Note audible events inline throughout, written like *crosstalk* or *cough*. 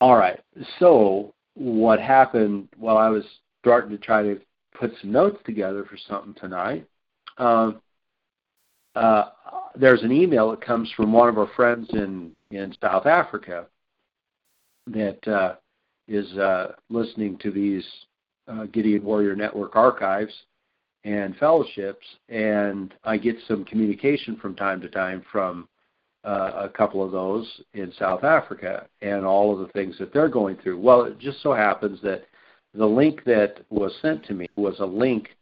All right. So what happened while I was starting to try to put some notes together for something tonight? Um, uh, there's an email that comes from one of our friends in in South Africa that uh, is uh, listening to these uh, Gideon Warrior Network archives and fellowships, and I get some communication from time to time from a couple of those in South Africa and all of the things that they're going through. Well, it just so happens that the link that was sent to me was a link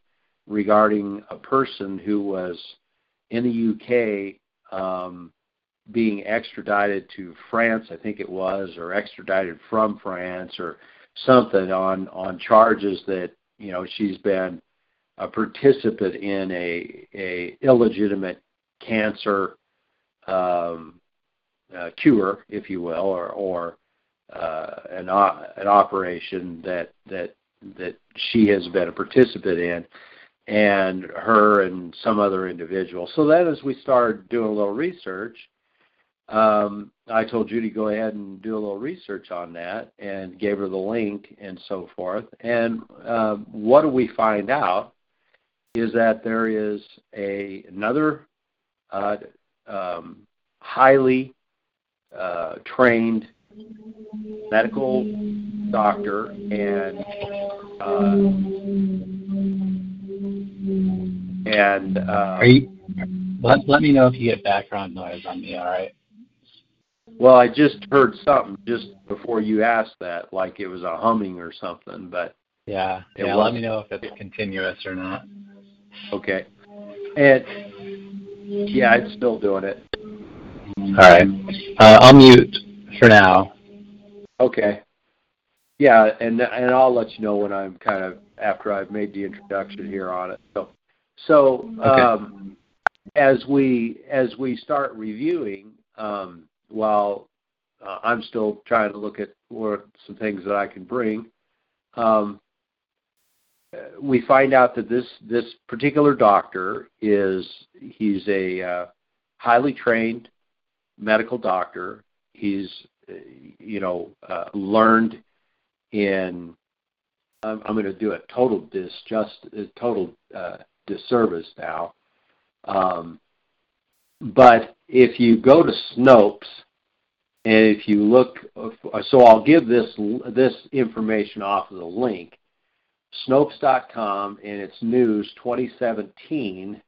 regarding a person who was in the UK um, being extradited to France, I think it was, or extradited from France, or something on on charges that you know she's been a participant in a a illegitimate cancer um, uh, cure, if you will, or or uh, an an operation that that that she has been a participant in, and her and some other individual. So then, as we started doing a little research, um, I told Judy go ahead and do a little research on that, and gave her the link and so forth. And uh, what do we find out? Is that there is a another uh, um, highly uh, trained medical doctor and uh, and uh, you, let let me know if you get background noise on me. All right. Well, I just heard something just before you asked that, like it was a humming or something, but yeah, yeah. Let me know if it's continuous or not. Okay. And yeah, it's still doing it. All right. Uh, I'll mute for now. Okay. Yeah, and and I'll let you know when I'm kind of after I've made the introduction here on it. So, so okay. um, as we as we start reviewing, um, while uh, I'm still trying to look at what some things that I can bring, um, we find out that this this particular doctor is he's a uh, highly trained medical doctor. He's you know uh, learned in I'm, I'm going to do a total disjust total uh, disservice now. Um, but if you go to Snopes and if you look, so I'll give this this information off of the link Snopes.com, and it's news 2017,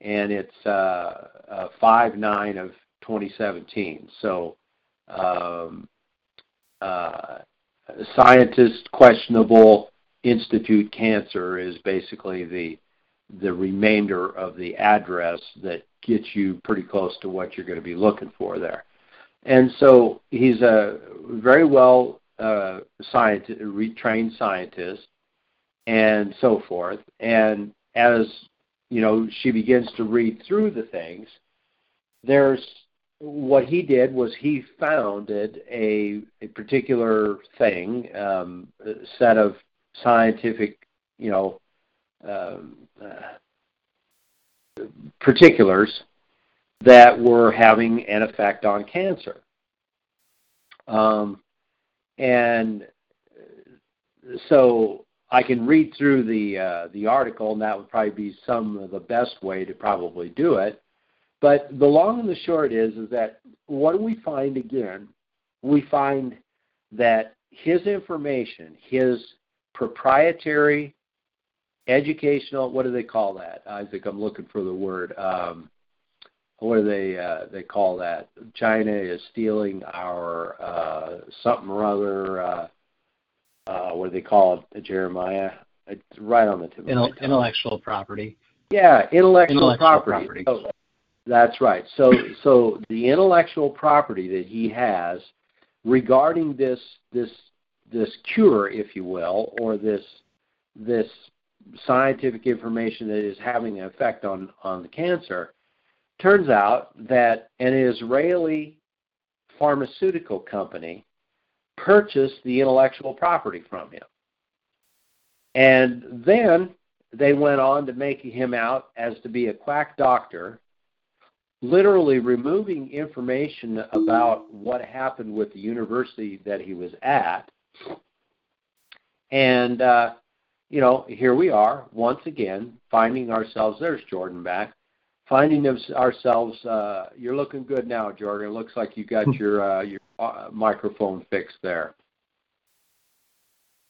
and it's uh, uh, 5 9 of 2017. So, um, uh, scientist questionable institute cancer is basically the the remainder of the address that gets you pretty close to what you're going to be looking for there. And so he's a very well uh, scientist, trained scientist and so forth. And as you know, she begins to read through the things. There's what he did was he founded a, a particular thing, um, a set of scientific, you know, um, uh, particulars that were having an effect on cancer. Um, and so I can read through the uh, the article, and that would probably be some of the best way to probably do it. But the long and the short is is that what do we find again? We find that his information, his proprietary educational, what do they call that? I think I'm looking for the word. Um, what do they uh, they call that? China is stealing our uh, something or other. Uh, uh, what do they call it, Jeremiah? It's right on the tip. Of the property. Intellectual property. Yeah, intellectual, intellectual property. property. So, that's right. So, so the intellectual property that he has regarding this this this cure, if you will, or this this scientific information that is having an effect on on the cancer, turns out that an Israeli pharmaceutical company purchased the intellectual property from him. And then they went on to make him out as to be a quack doctor literally removing information about what happened with the university that he was at. And, uh, you know, here we are once again finding ourselves. There's Jordan back. Finding ourselves. Uh, you're looking good now, Jordan. It looks like you got *laughs* your uh, your uh, microphone fixed there.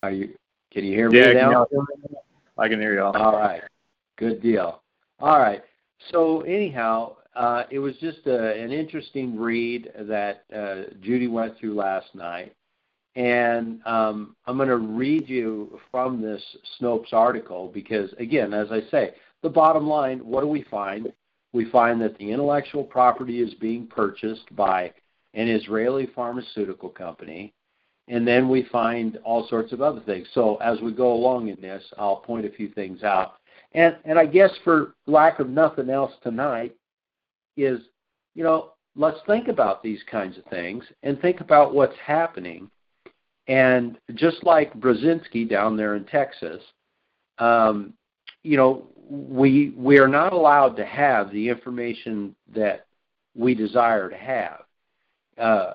Are you? Can you hear me yeah, now? I can hear you. All. all right. Good deal. All right. So anyhow, uh, it was just a, an interesting read that uh, Judy went through last night. And um, I'm going to read you from this Snopes article because, again, as I say, the bottom line what do we find? We find that the intellectual property is being purchased by an Israeli pharmaceutical company. And then we find all sorts of other things. So as we go along in this, I'll point a few things out. And, and I guess for lack of nothing else tonight, is, you know, let's think about these kinds of things and think about what's happening and just like Burzynski down there in Texas, um, you know, we we are not allowed to have the information that we desire to have uh,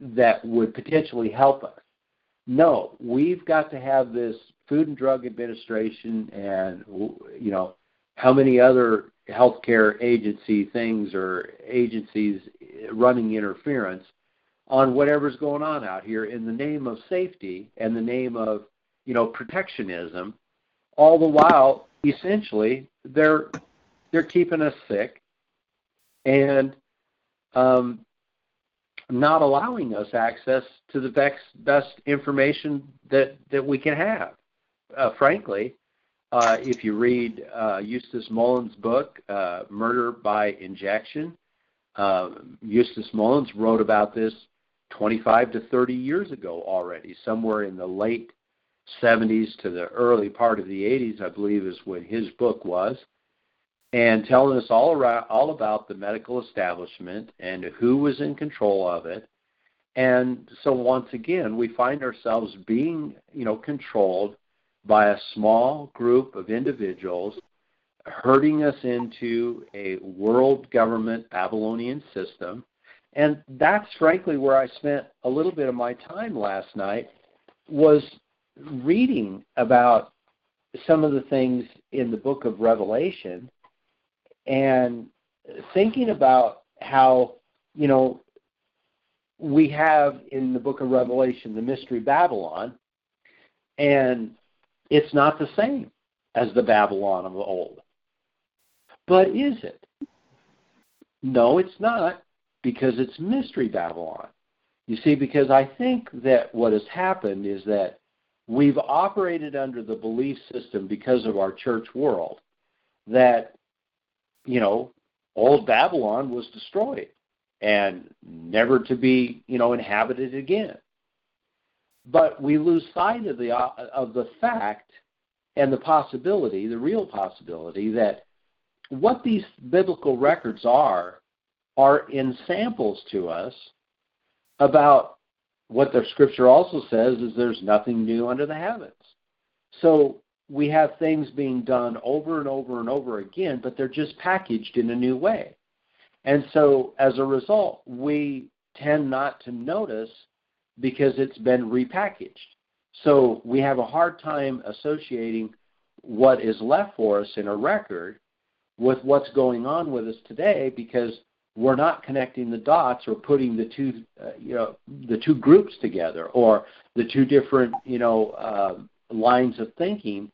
that would potentially help us. No, we've got to have this Food and Drug Administration and you know how many other healthcare agency things or agencies running interference on whatever's going on out here in the name of safety and the name of you know protectionism all the while essentially they're they're keeping us sick and um, not allowing us access to the best, best information that that we can have. Uh, frankly uh, if you read uh, Eustace Mullins' book, uh, Murder by Injection, uh, Eustace Mullins wrote about this 25 to 30 years ago already, somewhere in the late 70s to the early part of the 80s, I believe, is when his book was, and telling us all around all about the medical establishment and who was in control of it. And so once again, we find ourselves being, you know, controlled by a small group of individuals herding us into a world government Babylonian system and that's frankly where I spent a little bit of my time last night was reading about some of the things in the book of Revelation and thinking about how, you know, we have in the book of Revelation the mystery Babylon, and it's not the same as the Babylon of old. But is it? No, it's not because it's Mystery Babylon. You see, because I think that what has happened is that we've operated under the belief system because of our church world that, you know, old Babylon was destroyed and never to be, you know, inhabited again. But we lose sight of the of the fact and the possibility, the real possibility that what these biblical records are are in samples to us about what the scripture also says is there's nothing new under the heavens. So we have things being done over and over and over again, but they're just packaged in a new way. And so as a result, we tend not to notice because it's been repackaged. So we have a hard time associating what is left for us in a record with what's going on with us today because we're not connecting the dots or putting the two uh, you know the two groups together or the two different you know uh, lines of thinking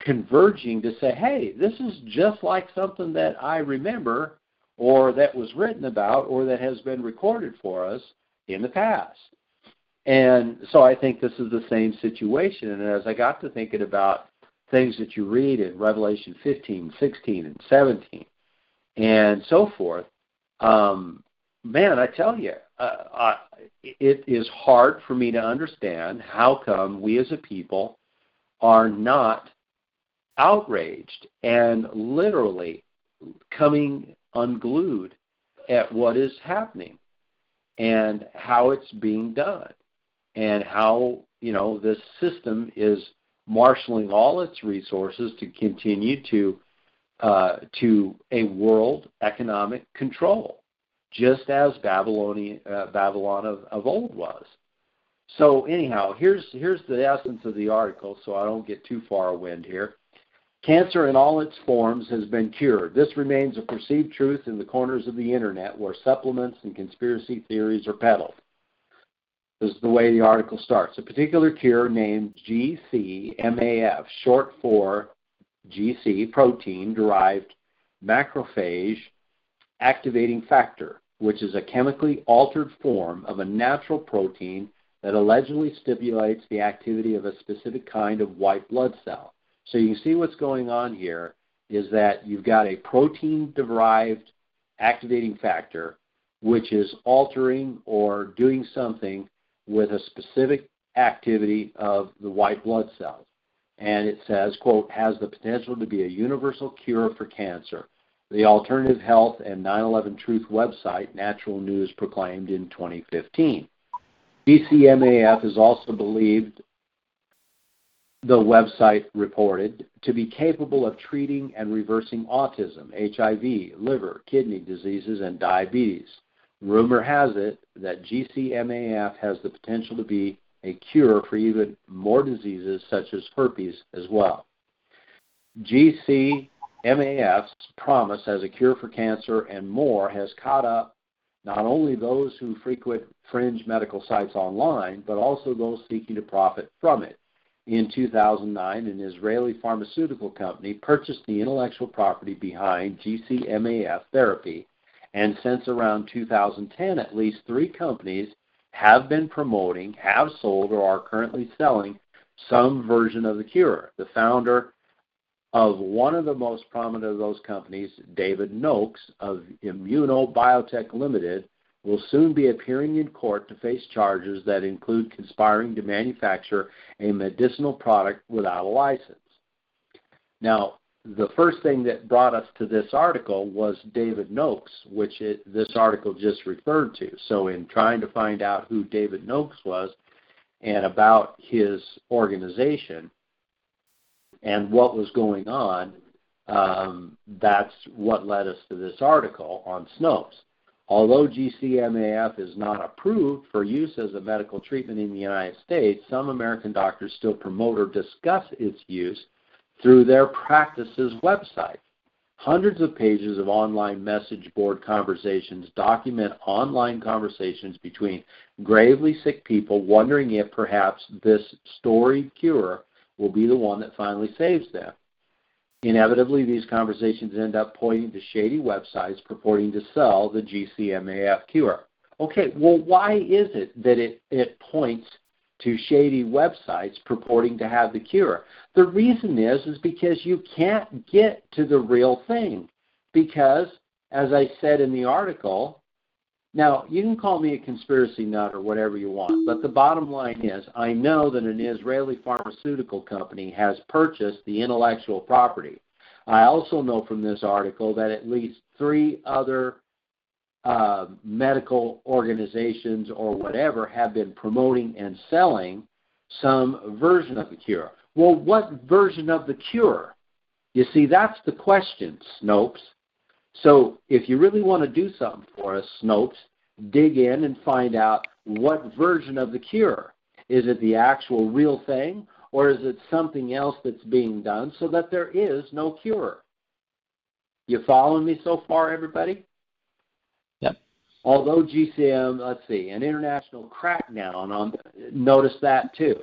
converging to say hey this is just like something that i remember or that was written about or that has been recorded for us in the past. And so i think this is the same situation. And as i got to thinking about things that you read in revelation 15 16 and 17 and so forth um, man, I tell you, uh, I, it is hard for me to understand how come we as a people are not outraged and literally coming unglued at what is happening and how it's being done and how you know this system is marshaling all its resources to continue to uh, to a world economic control, just as Babylonian, uh, Babylon of, of old was. So anyhow, here's here's the essence of the article, so I don't get too far wind here. Cancer in all its forms has been cured. This remains a perceived truth in the corners of the internet where supplements and conspiracy theories are peddled. This is the way the article starts. A particular cure named GCMAF, short for GC protein derived macrophage activating factor, which is a chemically altered form of a natural protein that allegedly stimulates the activity of a specific kind of white blood cell. So you can see what's going on here is that you've got a protein derived activating factor which is altering or doing something with a specific activity of the white blood cells. And it says, quote, has the potential to be a universal cure for cancer. The Alternative Health and 9/11 Truth website, Natural News proclaimed in 2015. GCMAF is also believed, the website reported, to be capable of treating and reversing autism, HIV, liver, kidney diseases, and diabetes. Rumor has it that GCMAF has the potential to be a cure for even more diseases such as herpes as well. GCMAF's promise as a cure for cancer and more has caught up not only those who frequent fringe medical sites online, but also those seeking to profit from it. In 2009, an Israeli pharmaceutical company purchased the intellectual property behind GCMAF therapy, and since around 2010, at least three companies have been promoting, have sold, or are currently selling some version of the cure. The founder of one of the most prominent of those companies, David Noakes of Immunobiotech Limited, will soon be appearing in court to face charges that include conspiring to manufacture a medicinal product without a license. Now, the first thing that brought us to this article was David Noakes, which it, this article just referred to. So, in trying to find out who David Noakes was and about his organization, and what was going on, um, that's what led us to this article on Snopes. Although GCMAF is not approved for use as a medical treatment in the United States, some American doctors still promote or discuss its use through their practices website. Hundreds of pages of online message board conversations document online conversations between gravely sick people wondering if perhaps this storied cure will be the one that finally saves them. Inevitably, these conversations end up pointing to shady websites purporting to sell the GCMAF cure. Okay, well, why is it that it, it points to shady websites purporting to have the cure? The reason is is because you can't get to the real thing. Because, as I said in the article, now, you can call me a conspiracy nut or whatever you want, but the bottom line is I know that an Israeli pharmaceutical company has purchased the intellectual property. I also know from this article that at least three other uh, medical organizations or whatever have been promoting and selling some version of the cure. Well, what version of the cure? You see, that's the question, Snopes. So if you really want to do something for us, Snopes, dig in and find out what version of the cure. Is it the actual real thing, or is it something else that's being done so that there is no cure? You following me so far, everybody? Yep. Although GCM, let's see, an international crackdown on, notice that too,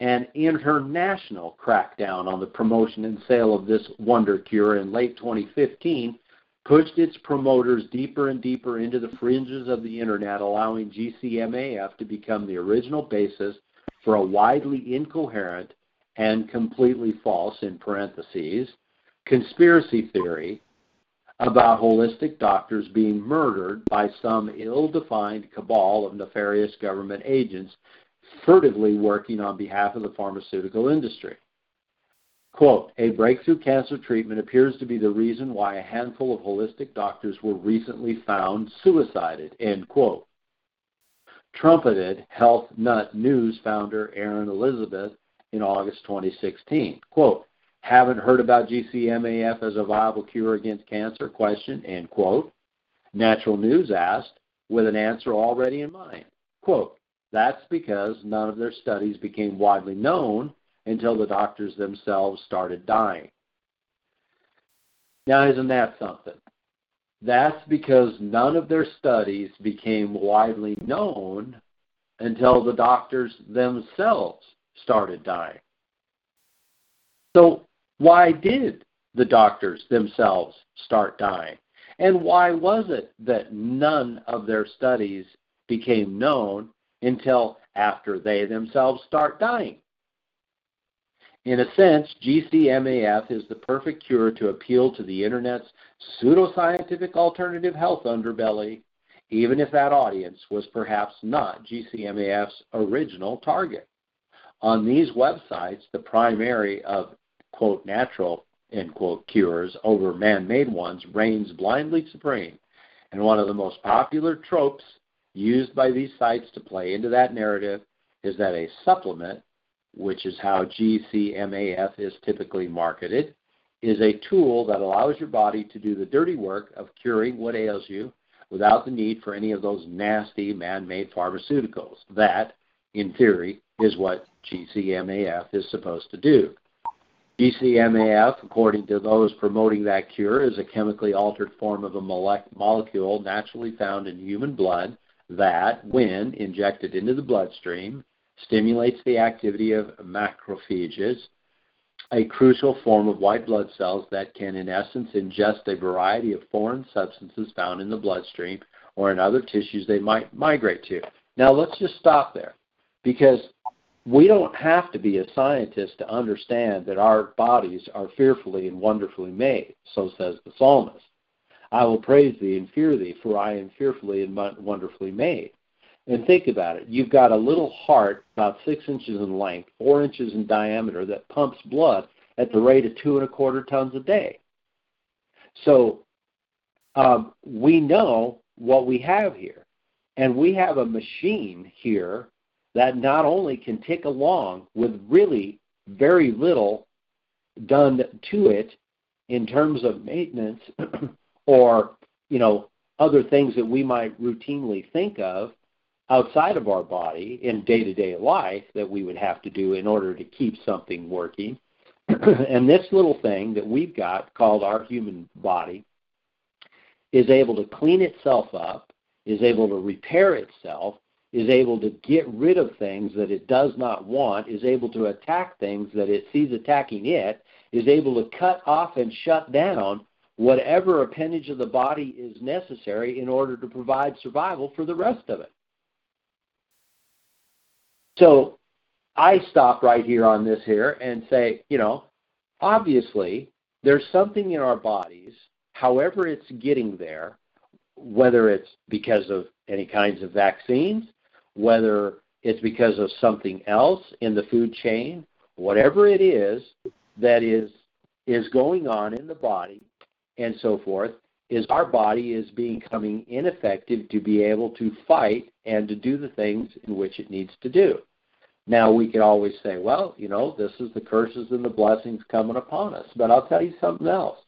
an international crackdown on the promotion and sale of this wonder cure in late 2015 pushed its promoters deeper and deeper into the fringes of the internet, allowing GCMAF to become the original basis for a widely incoherent and completely false, in parentheses, conspiracy theory about holistic doctors being murdered by some ill defined cabal of nefarious government agents furtively working on behalf of the pharmaceutical industry. Quote, a breakthrough cancer treatment appears to be the reason why a handful of holistic doctors were recently found suicided, end quote. Trumpeted Health Nut News founder Erin Elizabeth in August 2016. Quote, Haven't heard about GCMAF as a viable cure against cancer? Question, end quote. Natural News asked, with an answer already in mind. Quote, that's because none of their studies became widely known until the doctors themselves started dying. Now, isn't that something? That's because none of their studies became widely known until the doctors themselves started dying. So, why did the doctors themselves start dying? And why was it that none of their studies became known until after they themselves start dying? In a sense, GCMAF is the perfect cure to appeal to the Internet's pseudoscientific alternative health underbelly, even if that audience was perhaps not GCMAF's original target. On these websites, the primary of, quote, natural, end quote, cures over man made ones reigns blindly supreme. And one of the most popular tropes used by these sites to play into that narrative is that a supplement which is how GCMAF is typically marketed, is a tool that allows your body to do the dirty work of curing what ails you without the need for any of those nasty man made pharmaceuticals. That, in theory, is what GCMAF is supposed to do. GCMAF, according to those promoting that cure, is a chemically altered form of a molecule naturally found in human blood that, when injected into the bloodstream, stimulates the activity of macrophages, a crucial form of white blood cells that can, in essence, ingest a variety of foreign substances found in the bloodstream or in other tissues they might migrate to. Now, let's just stop there because we don't have to be a scientist to understand that our bodies are fearfully and wonderfully made, so says the psalmist. I will praise thee and fear thee, for I am fearfully and wonderfully made. And think about it. You've got a little heart about six inches in length, four inches in diameter, that pumps blood at the rate of two and a quarter tons a day. So um, we know what we have here. And we have a machine here that not only can tick along with really very little done to it in terms of maintenance *clears throat* or, you know, other things that we might routinely think of, outside of our body in day to day life that we would have to do in order to keep something working. *clears throat* and this little thing that we've got called our human body is able to clean itself up, is able to repair itself, is able to get rid of things that it does not want, is able to attack things that it sees attacking it, is able to cut off and shut down whatever appendage of the body is necessary in order to provide survival for the rest of it. So I stop right here on this here and say, you know, obviously there's something in our bodies, however it's getting there, whether it's because of any kinds of vaccines, whether it's because of something else in the food chain, whatever it is that is is going on in the body and so forth, is our body is becoming ineffective to be able to fight and to do the things in which it needs to do. Now we could always say, well, you know, this is the curses and the blessings coming upon us. But I'll tell you something else.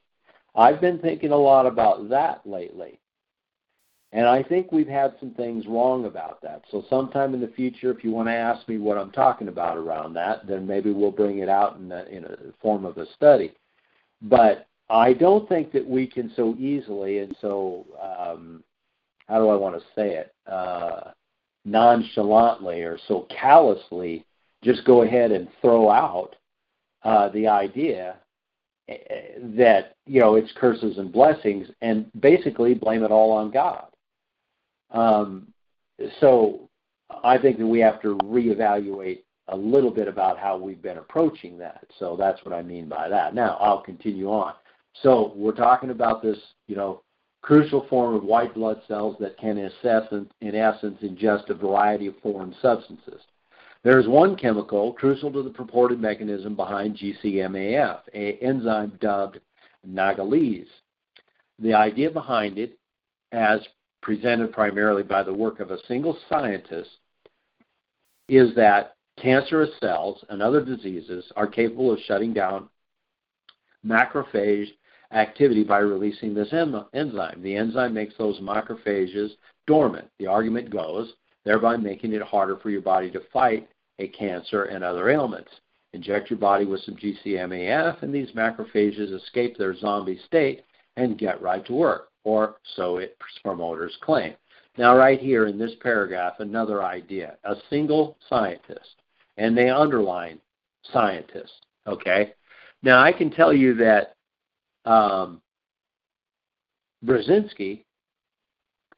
I've been thinking a lot about that lately. And I think we've had some things wrong about that. So sometime in the future, if you want to ask me what I'm talking about around that, then maybe we'll bring it out in in a form of a study. But I don't think that we can so easily and so um, how do I want to say it uh, nonchalantly or so callously just go ahead and throw out uh, the idea eh, that you know it's curses and blessings and basically blame it all on God. Um, so I think that we have to reevaluate a little bit about how we've been approaching that. So that's what I mean by that. Now I'll continue on. So we're talking about this, you know, crucial form of white blood cells that can, in essence, ingest a variety of foreign substances. There is one chemical crucial to the purported mechanism behind GCMAF, an enzyme dubbed Nagalase. The idea behind it, as presented primarily by the work of a single scientist, is that cancerous cells and other diseases are capable of shutting down macrophage activity by releasing this enzyme. The enzyme makes those macrophages dormant. The argument goes, thereby making it harder for your body to fight a cancer and other ailments. Inject your body with some GCMAF, and these macrophages escape their zombie state and get right to work, or so its promoters claim. Now, right here in this paragraph, another idea a single scientist, and they underline scientist, okay? Now, I can tell you that um, Burzynski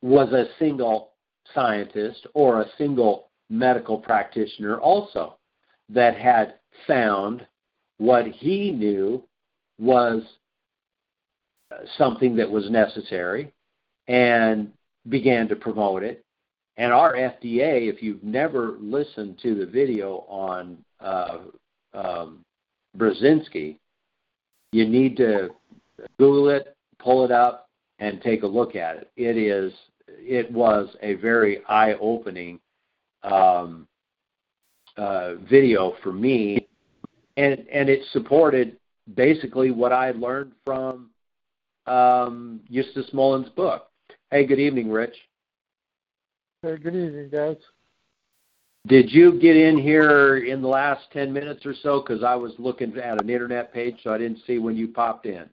was a single scientist or a single medical practitioner also that had found what he knew was something that was necessary and began to promote it. And our FDA, if you've never listened to the video on uh, um, Burzynski, you need to Google it, pull it up, and take a look at it. It is it was a very eye-opening um, uh, video for me, and and it supported basically what I learned from um, Eustace Mullins' book. Hey, good evening, Rich. Hey, good evening, guys. Did you get in here in the last 10 minutes or so? Because I was looking at an internet page, so I didn't see when you popped in.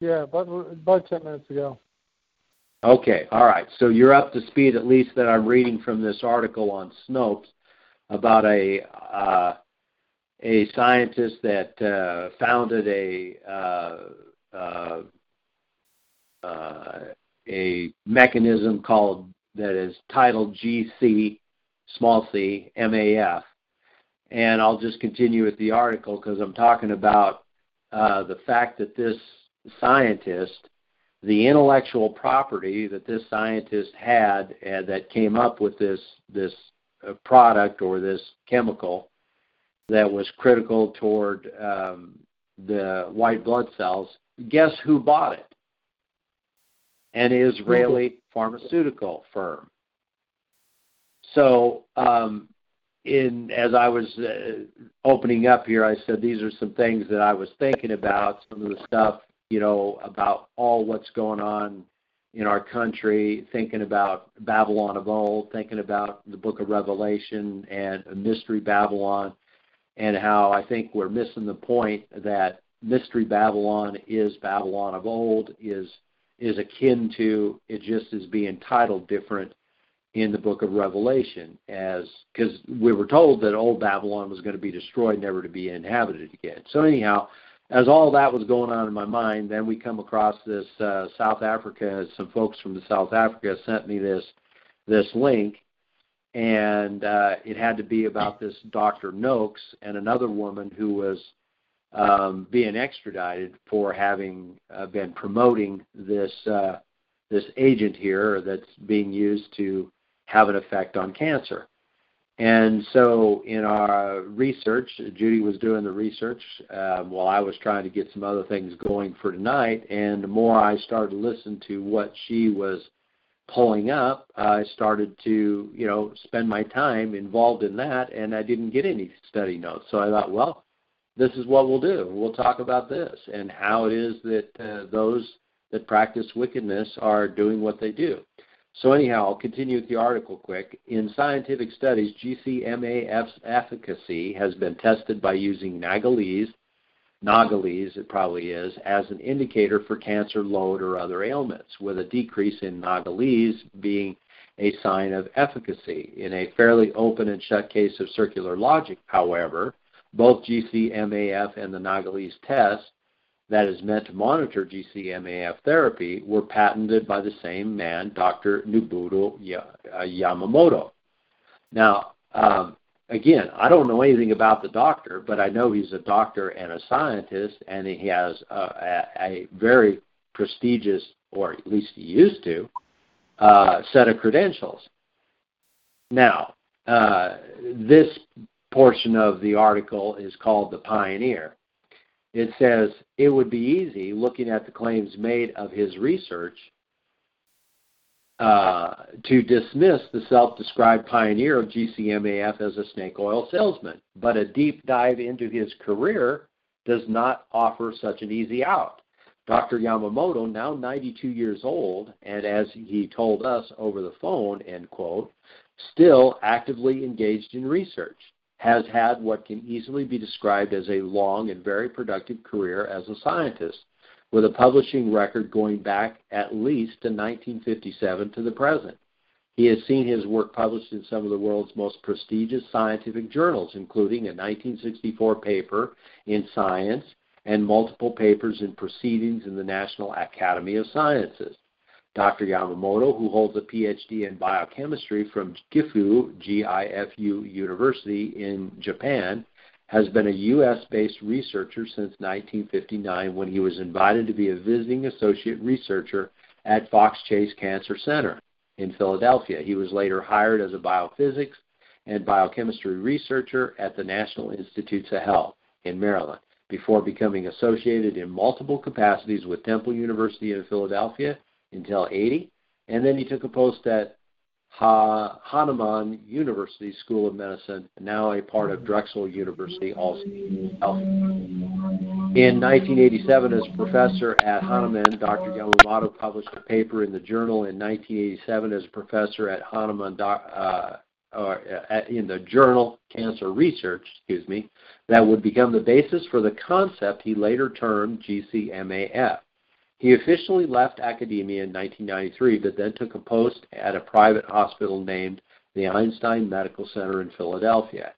Yeah, about, about 10 minutes ago. Okay, all right. So you're up to speed, at least that I'm reading from this article on Snopes about a uh, a scientist that uh, founded a uh, uh, uh a mechanism called that is titled GC small c MAF, and I'll just continue with the article because I'm talking about uh, the fact that this scientist, the intellectual property that this scientist had and that came up with this this uh, product or this chemical that was critical toward um, the white blood cells. Guess who bought it? An Israeli pharmaceutical firm. So, um, in as I was uh, opening up here, I said these are some things that I was thinking about. Some of the stuff you know, about all what's going on in our country, thinking about Babylon of old, thinking about the book of Revelation and Mystery Babylon, and how I think we're missing the point that Mystery Babylon is Babylon of old, is is akin to it just is being titled different in the book of Revelation as because we were told that old Babylon was going to be destroyed, never to be inhabited again. So anyhow, as all that was going on in my mind, then we come across this uh, South Africa. Some folks from the South Africa sent me this this link, and uh, it had to be about this Dr. Noakes and another woman who was um, being extradited for having uh, been promoting this uh, this agent here that's being used to have an effect on cancer. And so, in our research, Judy was doing the research um, while I was trying to get some other things going for tonight. And the more I started to listen to what she was pulling up, I started to, you know, spend my time involved in that, and I didn't get any study notes. So I thought, well, this is what we'll do. We'll talk about this and how it is that uh, those that practice wickedness are doing what they do. So anyhow, I'll continue with the article quick. In scientific studies, GCMAF's efficacy has been tested by using Nagalese, Nagalese it probably is, as an indicator for cancer load or other ailments, with a decrease in Nagalese being a sign of efficacy. In a fairly open and shut case of circular logic, however, both GCMAF and the Nagalese test that is meant to monitor GCMAF therapy were patented by the same man, Dr. Nobuto uh, Yamamoto. Now, um, again, I don't know anything about the doctor, but I know he's a doctor and a scientist, and he has a, a, a very prestigious, or at least he used to, uh, set of credentials. Now, uh, this portion of the article is called The Pioneer it says it would be easy, looking at the claims made of his research, uh, to dismiss the self described pioneer of GCMAF as a snake oil salesman. But a deep dive into his career does not offer such an easy out. Dr. Yamamoto, now 92 years old, and as he told us over the phone, end quote, still actively engaged in research, has had what can easily be described as a long and very productive career as a scientist, with a publishing record going back at least to 1957 to the present. He has seen his work published in some of the world's most prestigious scientific journals, including a 1964 paper in Science and multiple papers in Proceedings in the National Academy of Sciences. Dr. Yamamoto, who holds a PhD in biochemistry from Gifu, G-I-F-U University in Japan, has been a U.S. based researcher since 1959 when he was invited to be a visiting associate researcher at Fox Chase Cancer Center in Philadelphia. He was later hired as a biophysics and biochemistry researcher at the National Institutes of Health in Maryland before becoming associated in multiple capacities with Temple University in Philadelphia until 80. And then he took a post at ha- University School of Medicine, now a part of Drexel University, also. In 1987, as professor at Hahnemann, Dr. Yamamoto published a paper in the journal in 1987 as professor at Hahnemann, uh, uh, in the journal Cancer Research, excuse me, that would become the basis for the concept he later termed GCMAF. He officially left academia in 1993, but then took a post at a private hospital named the Einstein Medical Center in Philadelphia.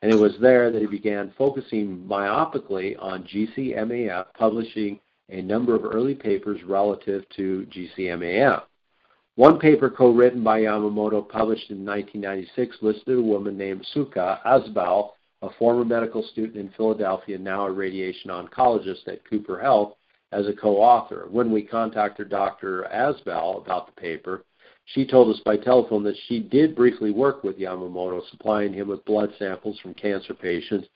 And it was there that he began focusing myopically on GCMAF, publishing a number of early papers relative to GCMAF. One paper co-written by Yamamoto, published in 1996, listed a woman named Suka Asbell, a former medical student in Philadelphia, now a radiation oncologist at Cooper Health, as a co-author. When we contacted Dr. Asbell about the paper, she told us by telephone that she did briefly work with Yamamoto, supplying him with blood samples from cancer patients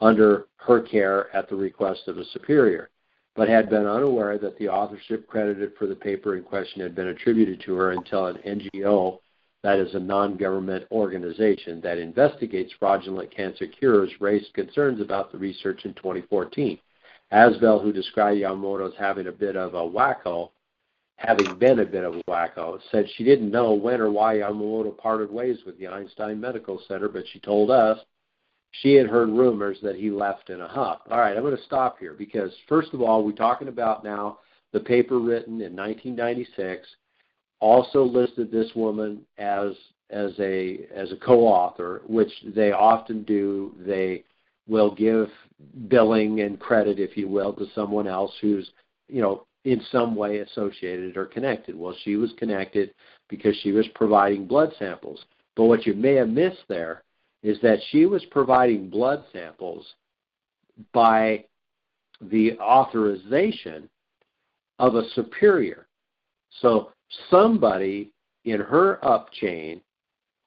under her care at the request of a superior, but had been unaware that the authorship credited for the paper in question had been attributed to her until an NGO, that is a non-government organization that investigates fraudulent cancer cures, raised concerns about the research in 2014. Asbell, who described Yamamoto as having a bit of a wacko, having been a bit of a wacko, said she didn't know when or why Yamamoto parted ways with the Einstein Medical Center, but she told us she had heard rumors that he left in a huff. All right, I'm going to stop here because, first of all, we're talking about now the paper written in 1996 also listed this woman as as a as a co-author, which they often do. They will give billing and credit, if you will, to someone else who's, you know, in some way associated or connected. Well, she was connected because she was providing blood samples. But what you may have missed there is that she was providing blood samples by the authorization of a superior. So somebody in her up chain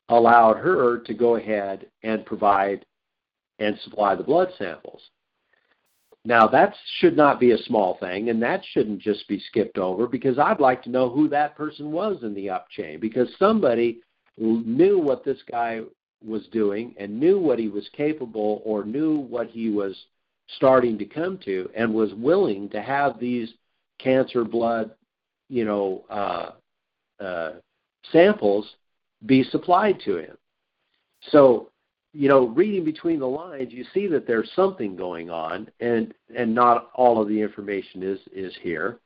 allowed her to go ahead and provide and supply the blood samples. Now, that should not be a small thing, and that shouldn't just be skipped over because I'd like to know who that person was in the up chain because somebody knew what this guy was doing and knew what he was capable or knew what he was starting to come to and was willing to have these cancer blood, you know, uh, uh, samples be supplied to him. So you know, reading between the lines, you see that there's something going on, and and not all of the information is is here.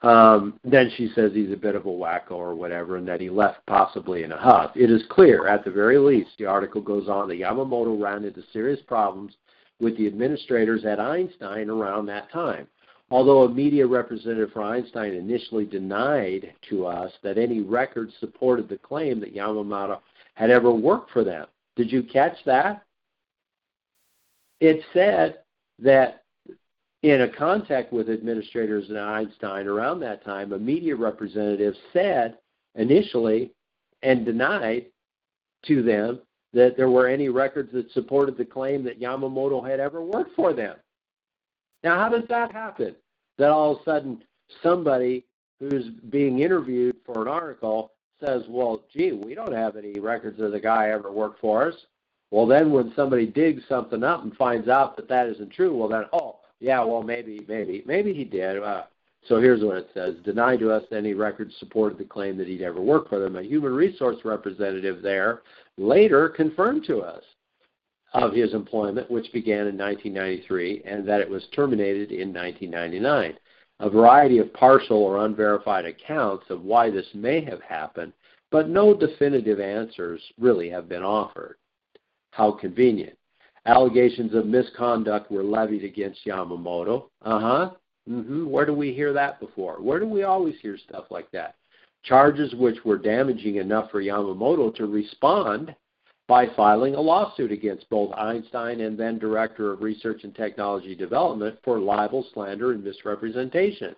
Um, then she says he's a bit of a wacko or whatever, and that he left possibly in a huff. It is clear, at the very least, the article goes on that Yamamoto ran into serious problems with the administrators at Einstein around that time. Although a media representative for Einstein initially denied to us that any records supported the claim that Yamamoto had ever worked for them. Did you catch that? It said that in a contact with administrators at Einstein around that time, a media representative said initially and denied to them that there were any records that supported the claim that Yamamoto had ever worked for them. Now, how does that happen? That all of a sudden somebody who's being interviewed for an article says, well, gee, we don't have any records of the guy ever worked for us. Well, then when somebody digs something up and finds out that that isn't true, well then, oh, yeah, well maybe, maybe, maybe he did. Uh, so here's what it says: Deny to us any records supported the claim that he'd ever worked for them. A human resource representative there later confirmed to us of his employment, which began in 1993, and that it was terminated in 1999. A variety of partial or unverified accounts of why this may have happened, but no definitive answers really have been offered. How convenient. Allegations of misconduct were levied against Yamamoto. Uh huh. Mm-hmm. Where do we hear that before? Where do we always hear stuff like that? Charges which were damaging enough for Yamamoto to respond by filing a lawsuit against both Einstein and then Director of Research and Technology Development for libel, slander, and misrepresentation.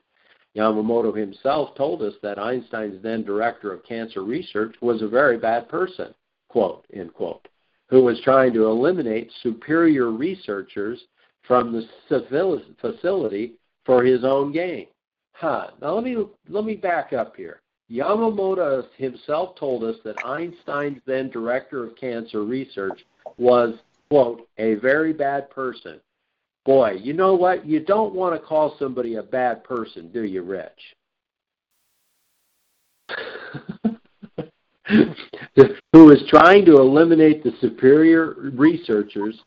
Yamamoto himself told us that Einstein's then Director of Cancer Research was a very bad person, quote, end quote who was trying to eliminate superior researchers from the facility for his own gain. Huh. Now let me let me back up here. Yamamoto himself told us that Einstein's then director of cancer research was quote a very bad person. Boy, you know what? You don't want to call somebody a bad person, do you, Rich? *laughs* Who was trying to eliminate the superior researchers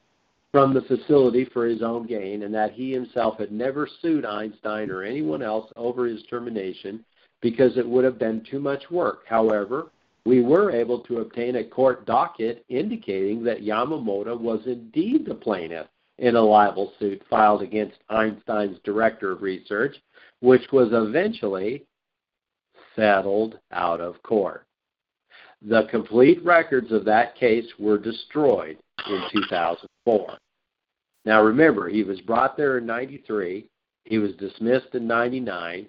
from the facility for his own gain, and that he himself had never sued Einstein or anyone else over his termination because it would have been too much work. However, we were able to obtain a court docket indicating that Yamamoto was indeed the plaintiff in a libel suit filed against Einstein's director of research, which was eventually settled out of court. The complete records of that case were destroyed in 2004. Now remember, he was brought there in 93, he was dismissed in 99,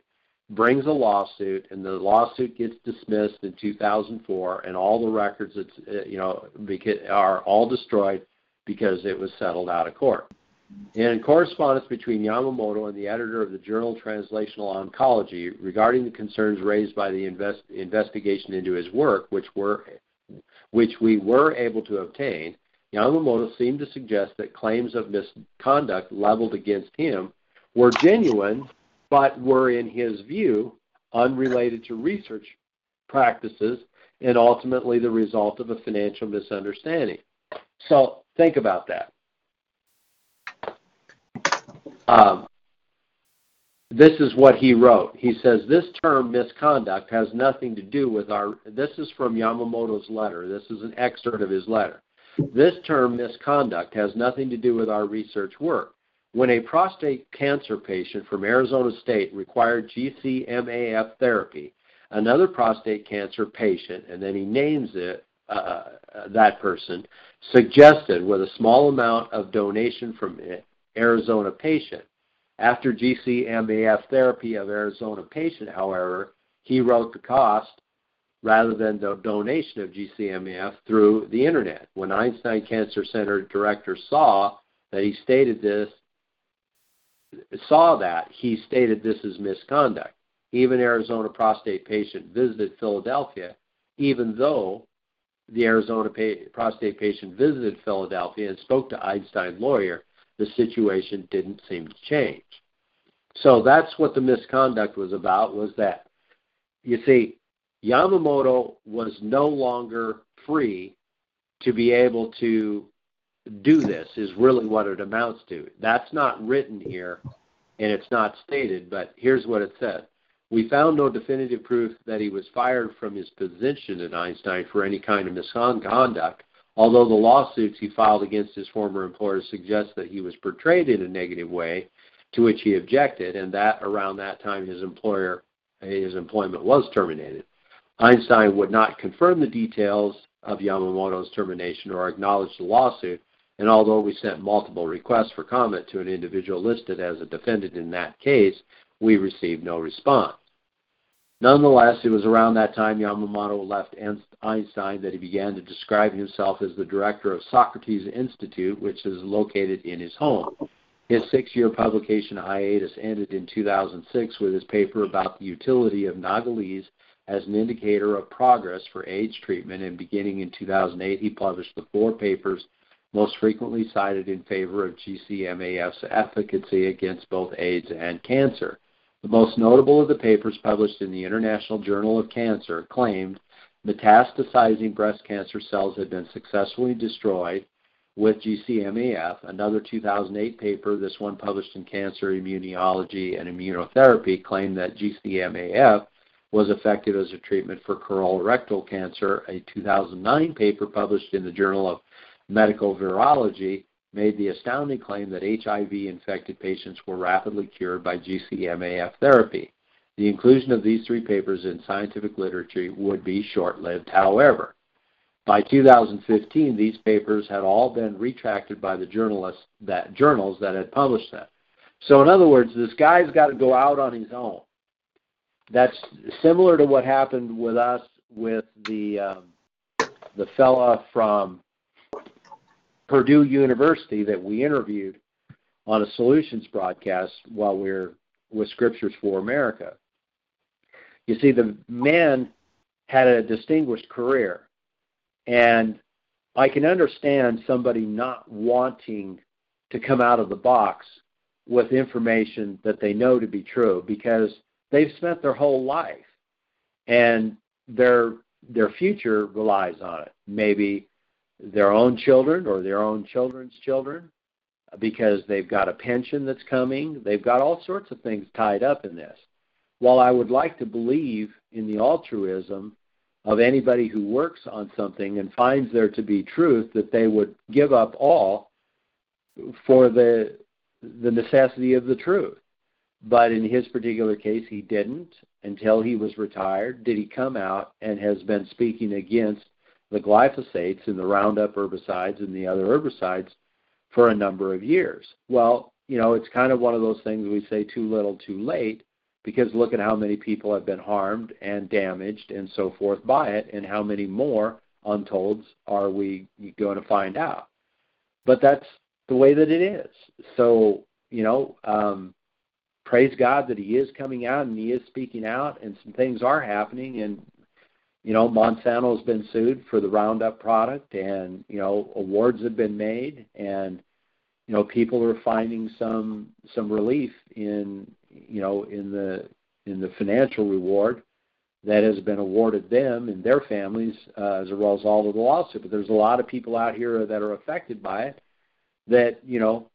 brings a lawsuit, and the lawsuit gets dismissed in 2004, and all the records uh, you know are all destroyed because it was settled out of court. In correspondence between Yamamoto and the editor of the journal Translational Oncology regarding the concerns raised by the invest, investigation into his work, which were which we were able to obtain, Yamamoto seemed to suggest that claims of misconduct leveled against him were genuine, but were, in his view, unrelated to research practices and ultimately the result of a financial misunderstanding. So think about that. Um, this is what he wrote. He says, This term misconduct has nothing to do with our. This is from Yamamoto's letter. This is an excerpt of his letter. This term misconduct has nothing to do with our research work. When a prostate cancer patient from Arizona State required GCMAF therapy, another prostate cancer patient, and then he names it, uh, uh that person, suggested with a small amount of donation from Arizona patient. After GCMAF therapy of Arizona patient, however, he wrote the cost rather than the donation of GCMAF through the internet. When Einstein Cancer Center director saw that he stated this, saw that he stated this is misconduct. Even Arizona prostate patient visited Philadelphia, even though the Arizona pa- prostate patient visited Philadelphia and spoke to Einstein lawyer, the situation didn't seem to change. So that's what the misconduct was about was that you see Yamamoto was no longer free to be able to do this is really what it amounts to. That's not written here and it's not stated, but here's what it said. We found no definitive proof that he was fired from his position at Einstein for any kind of misconduct, Although the lawsuits he filed against his former employer suggest that he was portrayed in a negative way, to which he objected, and that around that time his employer his employment was terminated. Einstein would not confirm the details of Yamamoto's termination or acknowledge the lawsuit, and although we sent multiple requests for comment to an individual listed as a defendant in that case, we received no response. Nonetheless, it was around that time Yamamoto left Einstein that he began to describe himself as the director of Socrates Institute, which is located in his home. His six year publication hiatus ended in 2006 with his paper about the utility of Nagalase as an indicator of progress for AIDS treatment, and beginning in 2008, he published the four papers most frequently cited in favor of GCMAF's efficacy against both AIDS and cancer. The most notable of the papers published in the International Journal of Cancer claimed metastasizing breast cancer cells had been successfully destroyed with GCMAF. Another 2008 paper, this one published in Cancer Immunology and Immunotherapy, claimed that GCMAF was effective as a treatment for colorectal cancer. A 2009 paper published in the Journal of Medical Virology made the astounding claim that HIV infected patients were rapidly cured by GCMAF therapy. The inclusion of these three papers in scientific literature would be short lived, however. By 2015, these papers had all been retracted by the journalists that journals that had published them. So, in other words, this guy's got to go out on his own. That's similar to what happened with us with the um, the fella from Purdue University that we interviewed on a solutions broadcast while we are with Scriptures for America. You see, the man had a distinguished career and I can understand somebody not wanting to come out of the box with information that they know to be true because they've spent their whole life and their their future relies on it. Maybe their own children or their own children's children because they've got a pension that's coming. They've got all sorts of things tied up in this. While I would like to believe in the altruism of anybody who works on something and finds there to be truth that they would give up all for the the necessity of the truth. But in his particular case, he didn't until he was retired. Did he come out and has been speaking against the glyphosates and the Roundup herbicides and the other herbicides for a number of years? Well, you know, it's kind of one of those things we say too little, too late because look at how many people have been harmed and damaged and so forth by it, and how many more untolds are we going to find out. But that's the way that it is. So, you know, um, praise God that He is coming out and He is speaking out, and some things are happening. And, you know, Monsanto has been sued for the Roundup product, and, you know, awards have been made, and, you know, people are finding some some relief in you know, in the in the financial reward that has been awarded them and their families uh, as a result of the lawsuit. But there's a lot of people out here that are affected by it that you know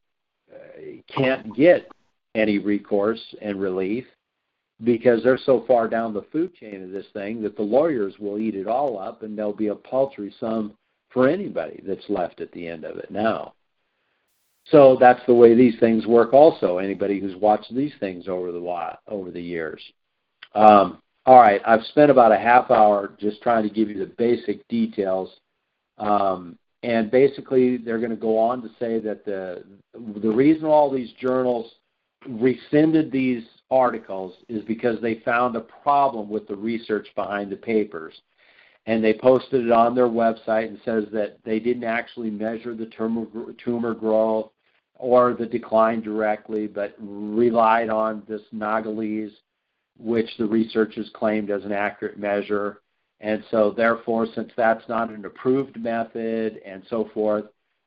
uh, can't get any recourse and relief because they're so far down the food chain of this thing that the lawyers will eat it all up and there'll be a paltry sum for anybody that's left at the end of it now. So that's the way these things work. Also, anybody who's watched these things over the over the years. Um, all right, I've spent about a half hour just trying to give you the basic details, um, and basically they're going to go on to say that the the reason all these journals rescinded these articles is because they found a problem with the research behind the papers and they posted it on their website and says that they didn't actually measure the tumor, tumor growth or the decline directly, but relied on this Nagalase, which the researchers claimed as an accurate measure. And so, therefore, since that's not an approved method and so forth,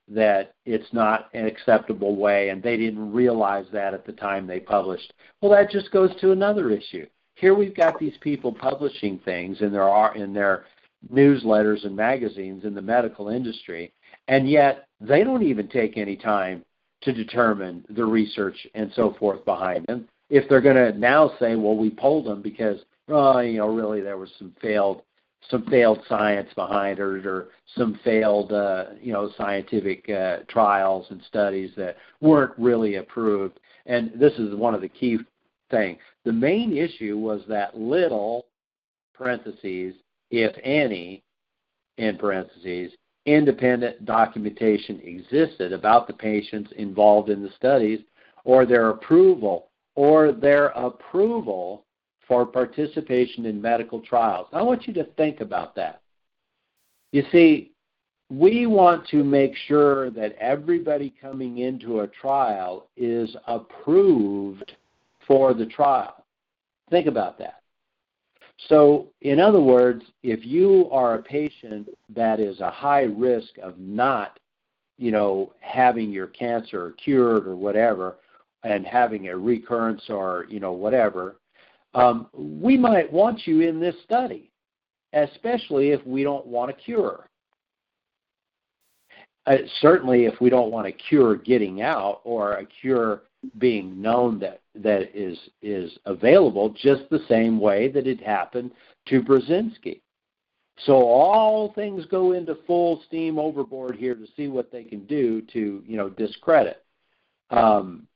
that it's not an acceptable way, and they didn't realize that at the time they published. Well, that just goes to another issue. Here we've got these people publishing things in their in their newsletters and magazines in the medical industry, and yet they don't even take any time to determine the research and so forth behind them. If they're going to now say, well, we pulled them because, oh, you know, really there was some failed some failed science behind it or some failed uh, you know scientific uh, trials and studies that weren't really approved. And this is one of the key things the main issue was that little parentheses if any, in parentheses, independent documentation existed about the patients involved in the studies or their approval or their approval for participation in medical trials. I want you to think about that. You see, we want to make sure that everybody coming into a trial is approved for the trial. Think about that. So, in other words, if you are a patient that is a high risk of not you know, having your cancer cured or whatever, and having a recurrence or you know whatever, um, we might want you in this study, especially if we don't want a cure. Uh, certainly, if we don't want a cure getting out or a cure being known that that is is available, just the same way that it happened to Burzynski. So all things go into full steam overboard here to see what they can do to you know discredit. Um,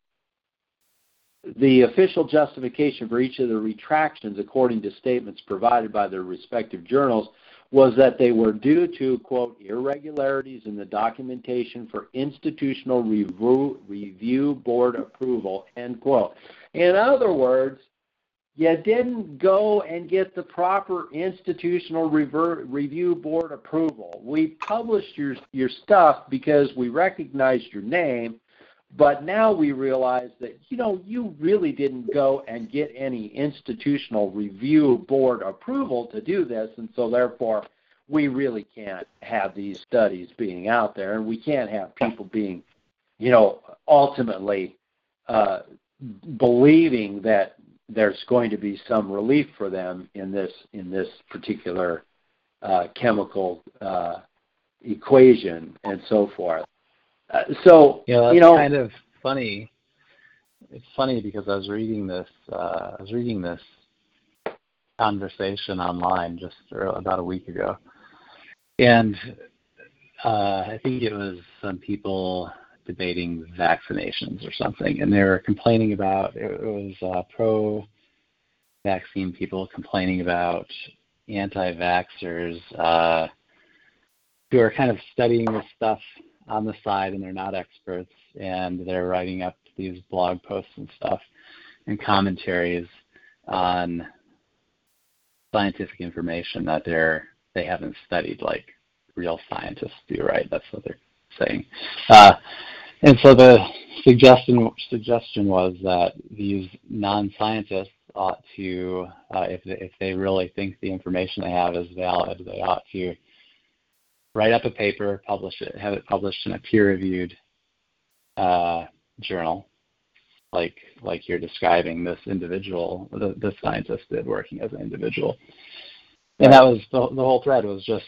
the official justification for each of the retractions, according to statements provided by their respective journals, was that they were due to, quote, irregularities in the documentation for institutional review, review board approval, end quote. In other words, you didn't go and get the proper institutional rever- review board approval. We published your, your stuff because we recognized your name but now we realize that, you know, you really didn't go and get any institutional review board approval to do this, and so therefore we really can't have these studies being out there, and we can't have people being, you know, ultimately uh, believing that there's going to be some relief for them in this in this particular uh, chemical uh, equation and so forth. Uh, so yeah, that's you know, kind of funny. It's funny because I was reading this. Uh, I was reading this conversation online just about a week ago, and uh, I think it was some people debating vaccinations or something, and they were complaining about it was uh, pro-vaccine people complaining about anti-vaxxers uh, who are kind of studying this stuff on the side and they're not experts and they're writing up these blog posts and stuff and commentaries on scientific information that they're they haven't studied like real scientists do right? That's what they're saying. Uh, and so the suggestion suggestion was that these non-scientists ought to uh, if they, if they really think the information they have is valid they ought to write up a paper, publish it, have it published in a peer-reviewed uh, journal, like like you're describing this individual, the, the scientist did working as an individual. And that was the, the whole thread was just,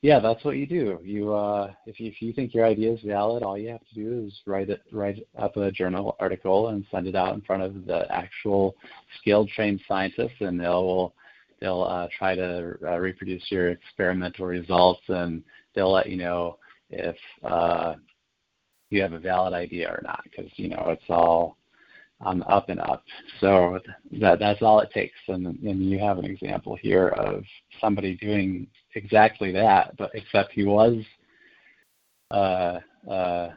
yeah, that's what you do. You, uh, if you if you think your idea is valid, all you have to do is write it, write up a journal article and send it out in front of the actual skilled trained scientists, and they'll they'll uh, try to uh, reproduce your experimental results and they'll let you know if uh, you have a valid idea or not because you know it's all on the up and up. So that that's all it takes, and and you have an example here of somebody doing exactly that, but except he was uh, uh,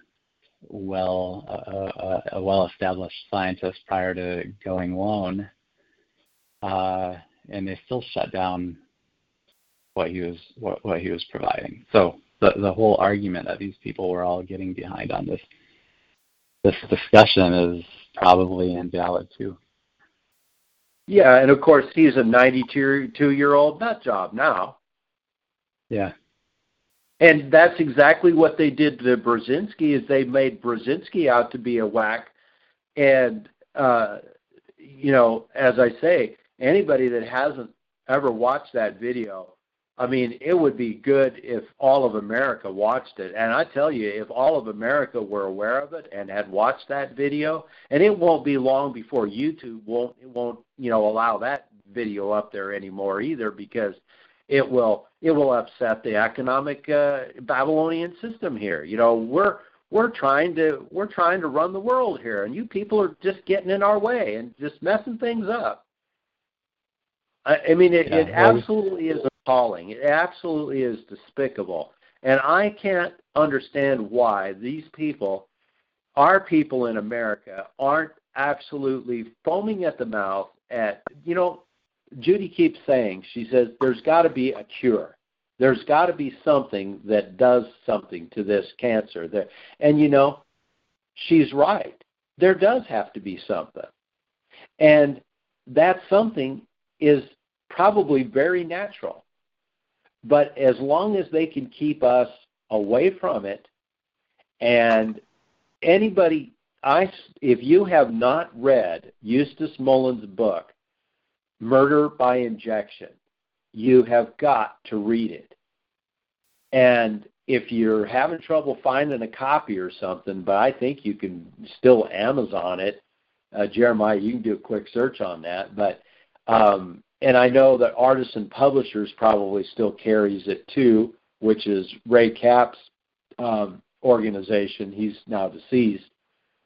well uh, a well-established scientist prior to going lone, uh, and they still shut down what he was what, what he was providing. So the the whole argument that these people were all getting behind on this this discussion is probably invalid too. Yeah, and of course he's a 92 year old nut job now. Yeah. And that's exactly what they did to Burzynski is they made Burzynski out to be a whack. And uh, you know, as I say, anybody that hasn't ever watched that video, I mean, it would be good if all of America watched it. And I tell you, if all of America were aware of it and had watched that video, and it won't be long before YouTube won't it won't you know allow that video up there anymore either because it will it will upset the economic uh, Babylonian system here. You know, we're we're trying to we're trying to run the world here, and you people are just getting in our way and just messing things up. I, I mean, it, yeah, it absolutely is appalling. It absolutely is despicable. And I can't understand why these people, our people in America, aren't absolutely foaming at the mouth at, you know, Judy keeps saying, she says, there's got to be a cure. There's got to be something that does something to this cancer. And, you know, she's right. There does have to be something. And that something is probably very natural. But as long as they can keep us away from it And anybody, I, if you have not read Eustace Mullins' book, Murder by Injection, you have got to read it. And if you're having trouble finding a copy or something, but I think you can still Amazon it. Uh, Jeremiah, you can do a quick search on that. But um, and I know that Artisan Publishers probably still carries it too, which is Ray Capt's um, organization. He's now deceased,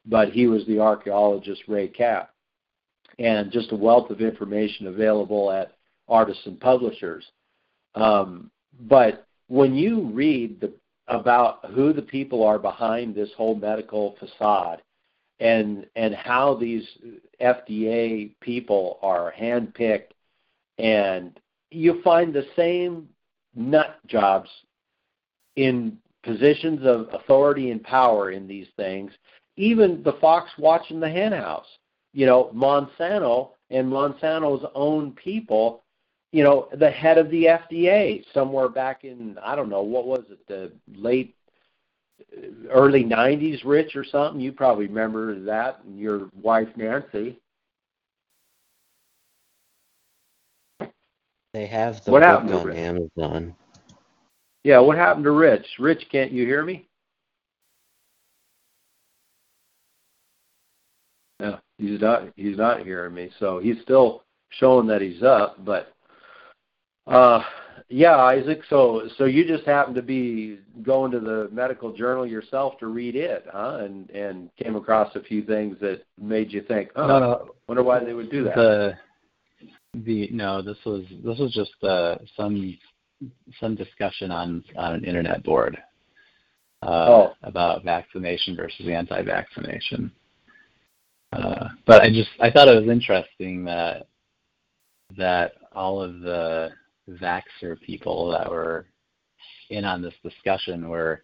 but he was the archaeologist Ray Kapp, and just a wealth of information available at Artisan Publishers. Um, but when you read the, about who the people are behind this whole medical facade and and how these FDA people are handpicked and you find the same nut jobs in positions of authority and power in these things even the fox watching the henhouse you know monsanto and monsanto's own people you know, the head of the FDA somewhere back in I don't know what was it the late early 90s rich or something? You probably remember that and your wife Nancy They have the what book happened on Amazon. Yeah, what happened to Rich? Rich, can't you hear me? No, he's not he's not hearing me. So he's still showing that he's up, but uh, yeah, Isaac. So, so you just happened to be going to the medical journal yourself to read it, huh? And and came across a few things that made you think, oh, no, no. wonder why they would do that. The the no, this was this was just uh, some some discussion on on an internet board uh, oh. about vaccination versus anti-vaccination. Uh, but I just I thought it was interesting that that all of the vaxer people that were in on this discussion were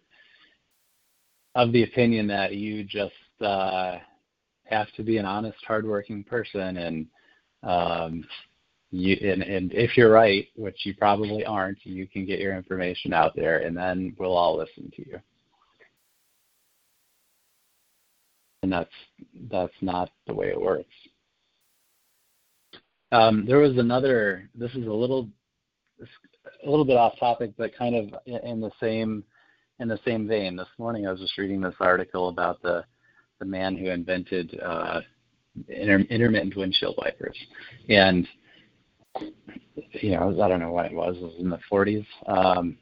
of the opinion that you just uh, have to be an honest, hardworking person, and um, you and, and if you're right, which you probably aren't, you can get your information out there, and then we'll all listen to you. And that's that's not the way it works. Um, there was another. This is a little a little bit off topic, but kind of in the same in the same vein. This morning, I was just reading this article about the the man who invented uh, inter- intermittent windshield wipers, and you know, I don't know when it was. It was in the 40s. Um,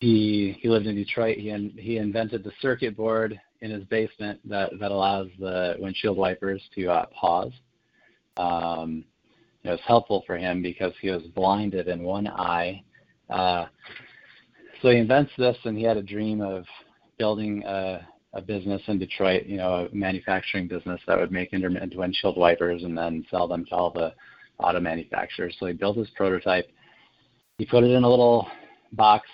he he lived in Detroit. He in, he invented the circuit board in his basement that that allows the windshield wipers to uh, pause. Um, it was helpful for him because he was blinded in one eye. Uh, so he invents this, and he had a dream of building a, a business in Detroit, you know, a manufacturing business that would make intermittent windshield wipers and then sell them to all the auto manufacturers. So he built his prototype. He put it in a little box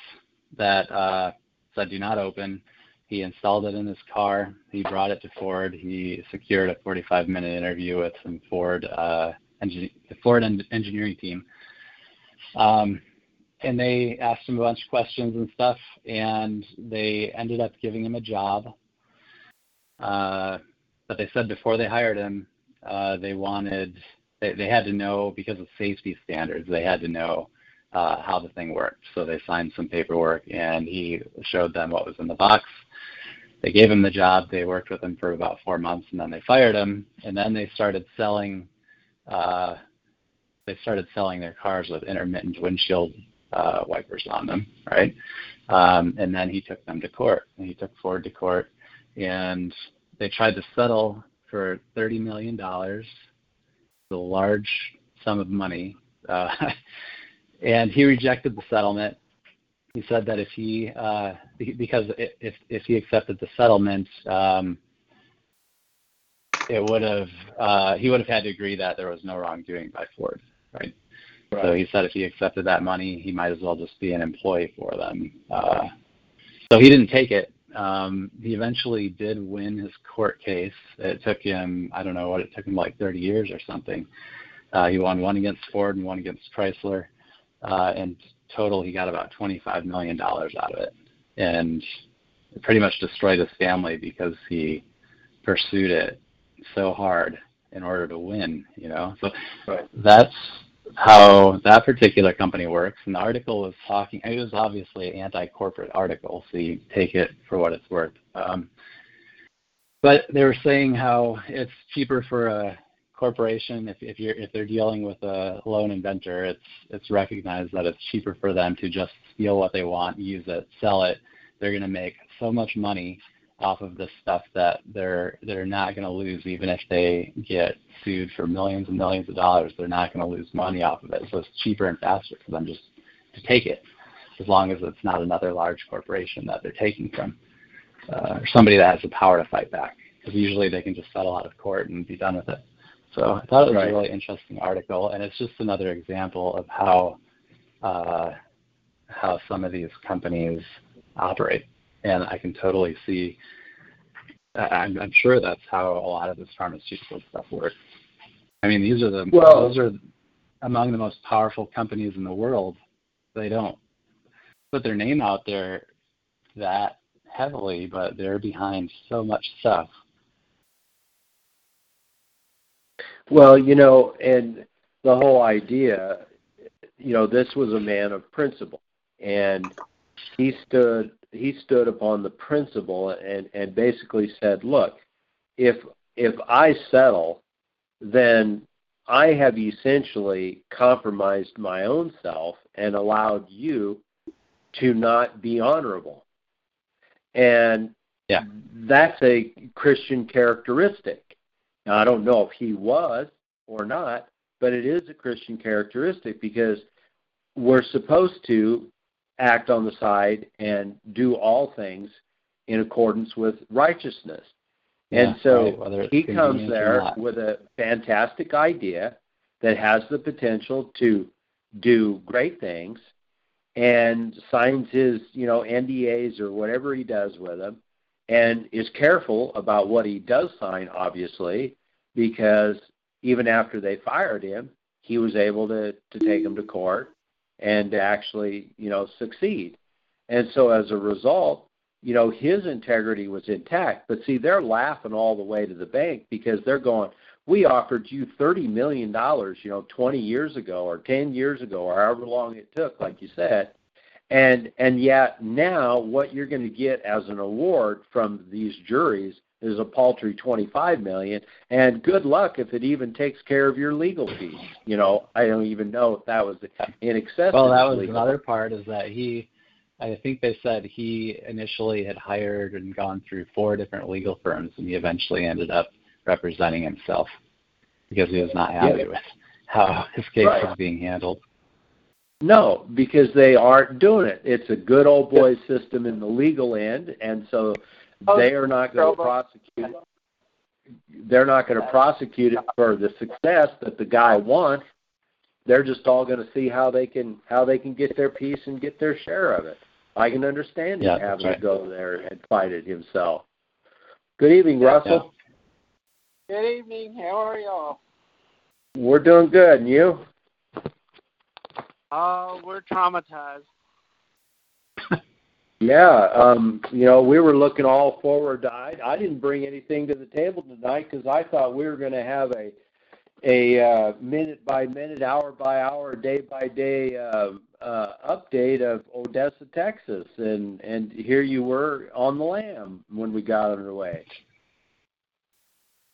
that uh, said "Do not open." He installed it in his car. He brought it to Ford. He secured a 45-minute interview with some Ford uh, the Ford engineering team. Um, and they asked him a bunch of questions and stuff, and they ended up giving him a job. Uh, but they said before they hired him, uh, they wanted they, they had to know because of safety standards. They had to know uh, how the thing worked. So they signed some paperwork, and he showed them what was in the box. They gave him the job. They worked with him for about four months, and then they fired him. And then they started selling uh, they started selling their cars with intermittent windshield uh, wipers on them, right? Um, and then he took them to court. And he took Ford to court, and they tried to settle for thirty million dollars, a large sum of money. Uh, *laughs* and he rejected the settlement. He said that if he, uh, because if if he accepted the settlement, um, it would have uh, he would have had to agree that there was no wrongdoing by Ford, right? right? So he said if he accepted that money, he might as well just be an employee for them. Uh, so he didn't take it. Um, he eventually did win his court case. It took him I don't know what it took him like 30 years or something. Uh, he won one against Ford and one against Chrysler. Uh, and total, he got about 25 million dollars out of it. And pretty much destroyed his family because he pursued it so hard in order to win. You know, so right. that's how that particular company works. And the article was talking. It was obviously an anti-corporate article, so you take it for what it's worth. Um, but they were saying how it's cheaper for a corporation if if you're if they're dealing with a lone inventor, it's it's recognized that it's cheaper for them to just steal what they want, use it, sell it. They're going to make so much money off of this stuff that they're they're not going to lose even if they get sued for millions and millions of dollars. They're not going to lose money off of it. So it's cheaper and faster for them just to take it, as long as it's not another large corporation that they're taking from, uh, or somebody that has the power to fight back. Because usually they can just settle out of court and be done with it. So I thought it was right. a really interesting article, and it's just another example of how uh, how some of these companies operate. And I can totally see. I'm, I'm sure that's how a lot of this pharmaceutical stuff works. I mean, these are the well, those are among the most powerful companies in the world. They don't put their name out there that heavily, but they're behind so much stuff Well, you know, and the whole idea, you know, this was a man of principle, and he stood he stood upon the principle and and basically said, look, if if I settle, then I have essentially compromised my own self and allowed you to not be honorable. And yeah. that's a Christian characteristic. Now, I don't know if he was or not, but it is a Christian characteristic because we're supposed to act on the side and do all things in accordance with righteousness. Yeah, and so right, he comes there with a fantastic idea that has the potential to do great things and signs his, you know, NDAs or whatever he does with them and is careful about what he does sign, obviously, because even after they fired him, he was able to to take them to court and to actually, you know, succeed. And so as a result, you know, his integrity was intact. But see, they're laughing all the way to the bank because they're going, we offered you thirty million dollars, you know, twenty years ago or ten years ago or however long it took, like you said, and and yet now what you're going to get as an award from these juries is a paltry 25 million and good luck if it even takes care of your legal fees you know i don't even know if that was in excess well that was legal. another part is that he i think they said he initially had hired and gone through four different legal firms and he eventually ended up representing himself because he was not happy yeah. with how *laughs* his case right. was being handled no, because they aren't doing it. It's a good old boy system in the legal end, and so Oh, they are not going to prosecute. They're not going to prosecute it for the success that the guy wants. They're just all going to see how they can how they can get their piece and get their share of it. I can understand him yeah, having right. to go there and fight it himself. Good evening, Russell. Yeah. Good evening. How are y'all? We're doing good, and you? Oh, we're traumatized. Yeah, um, you know, we were looking all forward to. I, I didn't bring anything to the table tonight because I thought we were going to have a a uh, minute by minute, hour by hour, day by day uh, uh, update of Odessa, Texas, and and here you were on the lam when we got underway.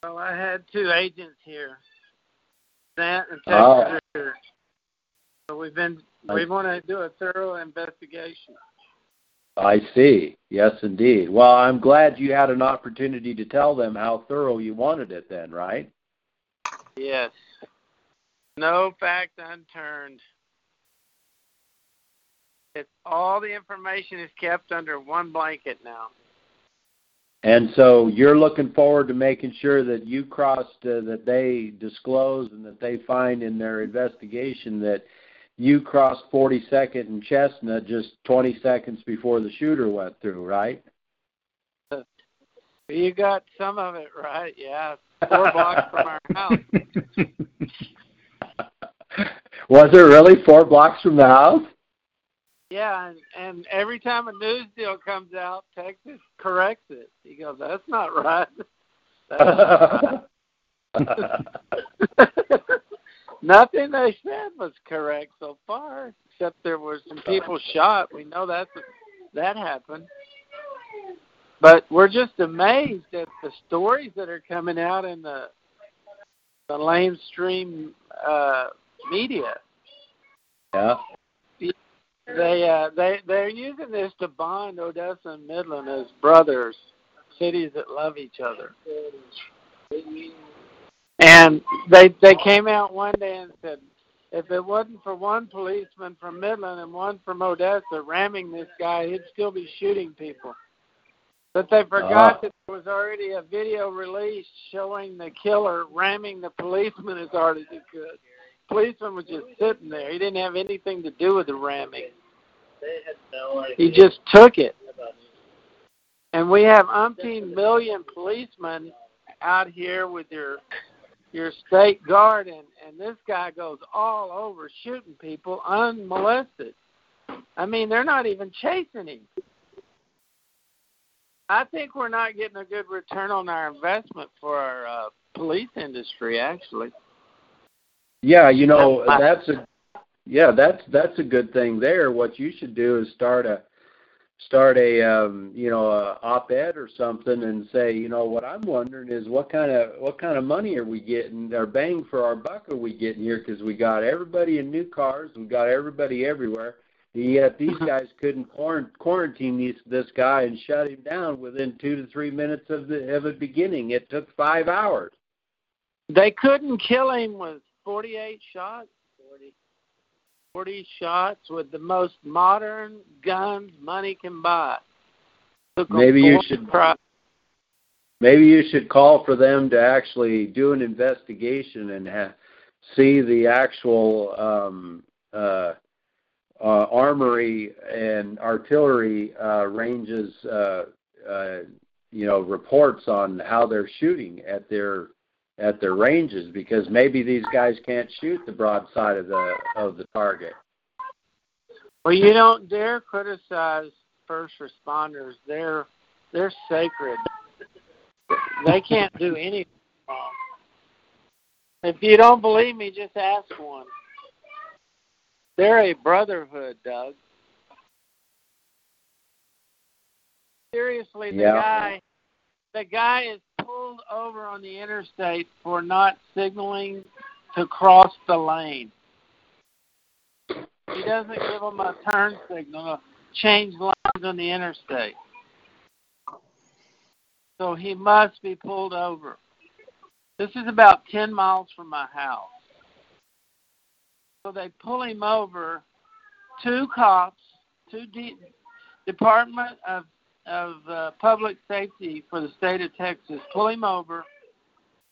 Well, I had two agents here, Grant and Texas. Oh. So we've been we want to do a thorough investigation. I see. Yes, indeed. Well, I'm glad you had an opportunity to tell them how thorough you wanted it then, right? Yes. No fact unturned. It's all the information is kept under one blanket now. And so you're looking forward to making sure that you crossed, uh, that they disclose and that they find in their investigation that you crossed 42nd and Chestnut just 20 seconds before the shooter went through, right? *laughs* You got some of it right, yeah. Four blocks from our house. *laughs* Was it really four blocks from the house? Yeah, and, and every time a news deal comes out, Texas corrects it. He goes, "That's not right." That's not right. Nothing they said was correct so far, except there were some people shot. We know that that happened. But we're just amazed at the stories that are coming out in the the lamestream uh, media. Yeah. They uh, they they're using this to bond Odessa and Midland as brothers, cities that love each other. And they they came out one day and said, if it wasn't for one policeman from Midland and one from Odessa ramming this guy, he'd still be shooting people. But they forgot Oh. that there was already a video released showing the killer ramming the policeman as hard as he could. The policeman was just sitting there. He didn't have anything to do with the ramming. He just took it. And we have umpteen million policemen out here with your your state guard and, and this guy goes all over shooting people unmolested. I mean they're not even chasing him. I think we're not getting a good return on our investment for our uh, police industry actually. Yeah, you know That's that's a yeah that's that's a good thing there. What you should do is start a start a um, you know a op-ed or something and say you know what I'm wondering is what kind of what kind of money are we getting or bang for our buck are we getting here because we got everybody in new cars we got everybody everywhere yet these guys couldn't quarant- quarantine these, this guy and shut him down within two to three minutes of the of it beginning. It took five hours. They couldn't kill him with 48 shots. 40. 40 shots with the most modern guns money can buy. Maybe you should- try- Maybe you should call for them to actually do an investigation and ha- see the actual um, uh, uh, armory and artillery uh, ranges, uh, uh, you know, reports on how they're shooting at their at their ranges because maybe these guys can't shoot the broadside of the of the target. Well, you don't dare criticize first responders. They're they're sacred. They can't do anything wrong. If you don't believe me, just ask one. They're a brotherhood, Doug. Seriously, the Yeah. guy the guy is pulled over on the interstate for not signaling to cross the lane. He doesn't give them a turn signal to change lanes on the interstate. So he must be pulled over. This is about 10 miles from my house. So they pull him over. Two cops, two D- Department of of uh, Public Safety for the state of Texas pull him over.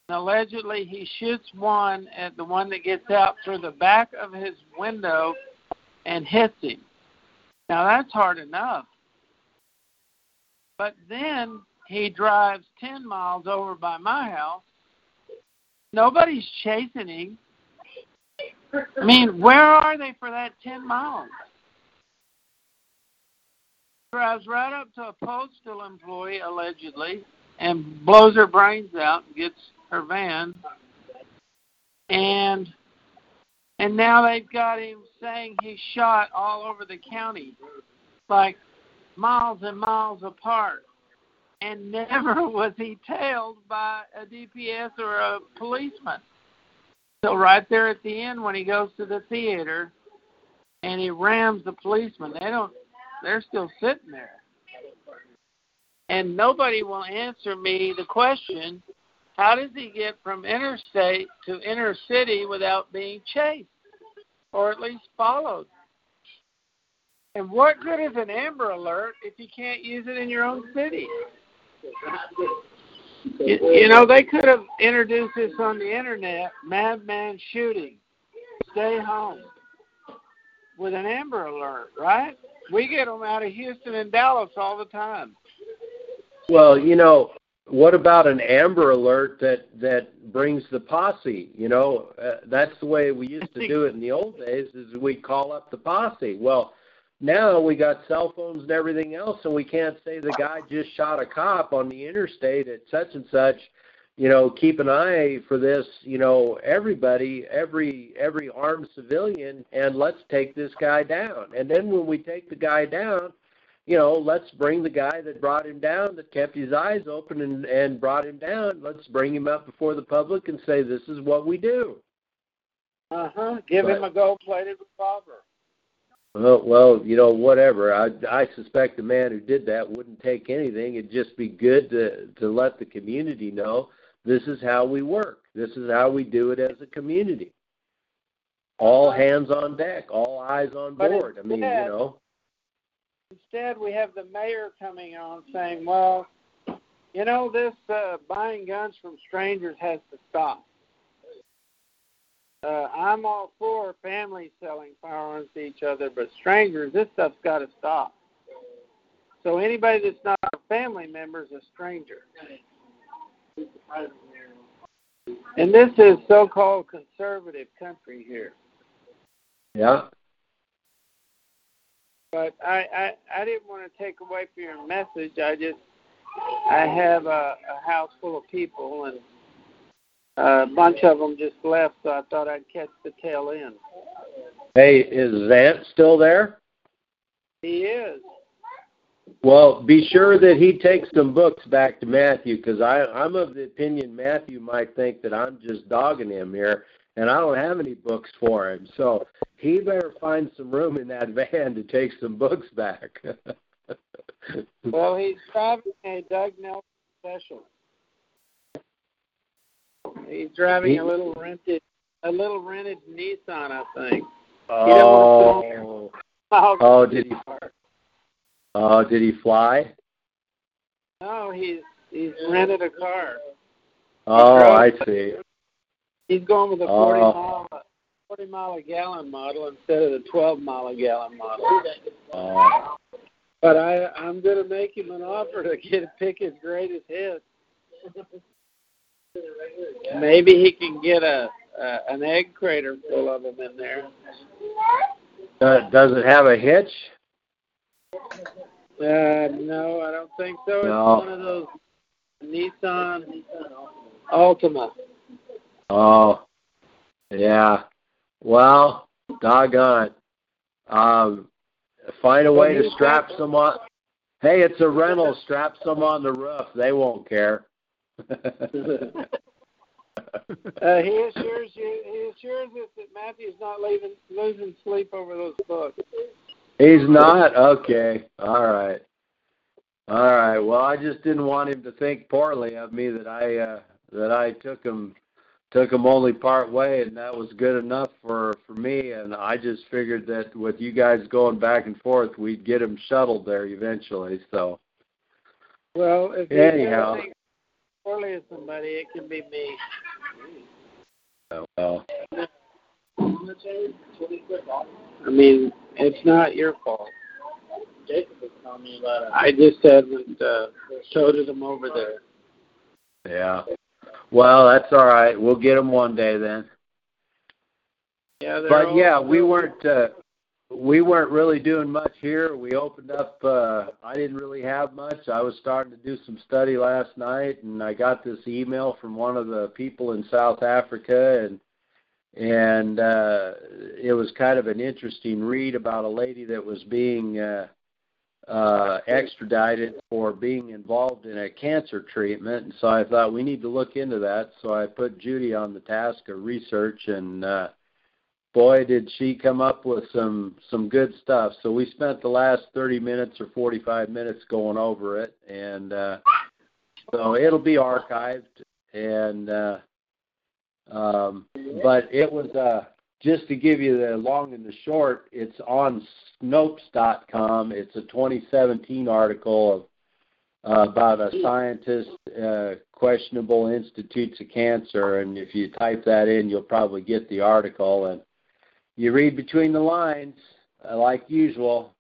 And allegedly, he shoots one at the one that gets out through the back of his window and hits him. Now that's hard enough. But then he drives 10 miles over by my house. Nobody's chasing him. I mean, where are they for that 10 miles? Drives right up to a postal employee, allegedly, and blows her brains out and gets her van. And and now they've got him saying he shot all over the county, like miles and miles apart. And *laughs* never was he tailed by a DPS or a policeman. So right there at the end when he goes to the theater and he rams the policeman, they don't they're still sitting there. And nobody will answer me the question, how does he get from interstate to inner city without being chased or at least followed? And what good is an Amber Alert if you can't use it in your own city? You, you know, they could have introduced this on the internet madman shooting, stay home with an Amber Alert, right? We get them out of Houston and Dallas all the time. Well, you know, what about an Amber Alert that that brings the posse? You know, uh, that's the way we used to do it in the old days. Is we call up the posse. Well, now we got cell phones and everything else, and we can't say the guy just shot a cop on the interstate at such and such. You know, keep an eye for this. You know, everybody, every every armed civilian, and let's take this guy down. And then when we take the guy down, you know, let's bring the guy that brought him down, that kept his eyes open and and brought him down. Let's bring him up before the public and say this is what we do. Uh huh. Give But- him a gold-plated revolver. Well, well, you know, whatever. I I suspect the man who did that wouldn't take anything. It'd just be good to to let the community know this is how we work. This is how we do it as a community. All hands on deck, all eyes on board. I mean, you know. Instead, we have the mayor coming on saying, "Well, you know, this uh, buying guns from strangers has to stop." Uh, I'm all for families selling firearms to each other, but strangers, this stuff's got to stop. So anybody that's not a family member is a stranger. And this is so-called conservative country here. Yeah. But I, I, I didn't want to take away from your message. I just I have a, a house full of people and a bunch of them just left, so I thought I'd catch the tail end. Hey, is Zant still there? He is. Well, be sure that he takes some books back to Matthew because I'm of the opinion Matthew might think that I'm just dogging him here, and I don't have any books for him. So he better find some room in that *laughs* van to take some books back. *laughs* Well, he's driving a Doug Nelson special. He's driving a little rented, a little rented Nissan, I think. oh, Oh, *laughs* Oh, did he- oh, did he fly? No, he's he's rented a car. Oh, I see. He's going with a uh, 40 Oh. mile, 40 mile a gallon model instead of the 12 mile a gallon model. Oh, But I, I'm going to make him an offer to get pick his greatest hits. Maybe he can get a, a an egg crater full of them in there. uh, does it have a hitch? Uh, no, I don't think so. It's No. one of those Nissan Altima. Oh, yeah. Well, doggone. Um, find a way to strap some on. Hey, it's a rental. Strap some on the roof. They won't care. *laughs* Uh, he assures you, he assures us that Matthew's not leaving, losing sleep over those books. He's not okay. All right. All right. Well, I just didn't want him to think poorly of me that I uh, that I took him took him only part way, and that was good enough for for me. And I just figured that with you guys going back and forth, we'd get him shuttled there eventually. So Well, if Anyhow. think poorly of somebody, it can be me. uh, well, I mean, it's not your fault. I just haven't uh, toted him over there. yeah. Well, that's all right. We'll get them one day then. Yeah, but yeah, we weren't uh, we weren't really doing much here. We opened up. Uh, I didn't really have much. I was starting to do some study last night, and I got this email from one of the people in South Africa, and and uh, it was kind of an interesting read about a lady that was being uh, uh, extradited for being involved in a cancer treatment. And so I thought we need to look into that. So I put Judy on the task of research and. Uh, boy did she come up with some some good stuff so we spent the last 30 minutes or 45 minutes going over it and uh so it'll be archived and uh um but it was uh just to give you the long and the short it's on snopes.com it's a 2017 article of uh, about a scientist uh, questionable institutes of cancer and if you type that in you'll probably get the article and you read between the lines, uh, like usual.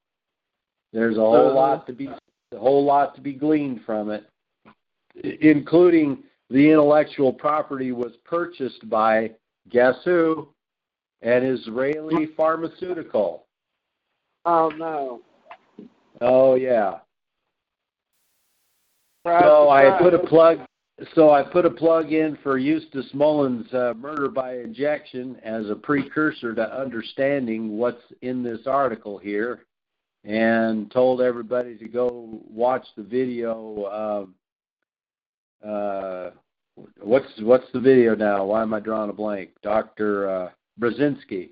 There's a whole Uh-huh. lot to be a whole lot to be gleaned from it, including the intellectual property was purchased by guess who? An Israeli pharmaceutical. Oh no. Oh yeah. So I put a plug. So I put a plug in for Eustace Mullins' uh, murder by injection as a precursor to understanding what's in this article here, and told everybody to go watch the video. Um, uh, what's what's the video now? Why am I drawing a blank? Doctor uh, Burzynski,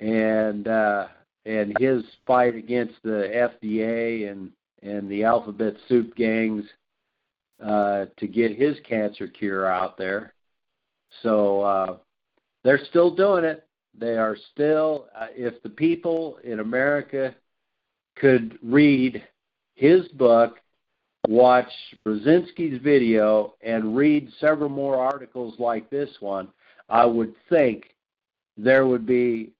and uh, and his fight against the FDA and and the alphabet soup gangs uh, to get his cancer cure out there. So uh, they're still doing it. They are still, uh, if the people in America could read his book, watch Burzynski's video, and read several more articles like this one, I would think there would be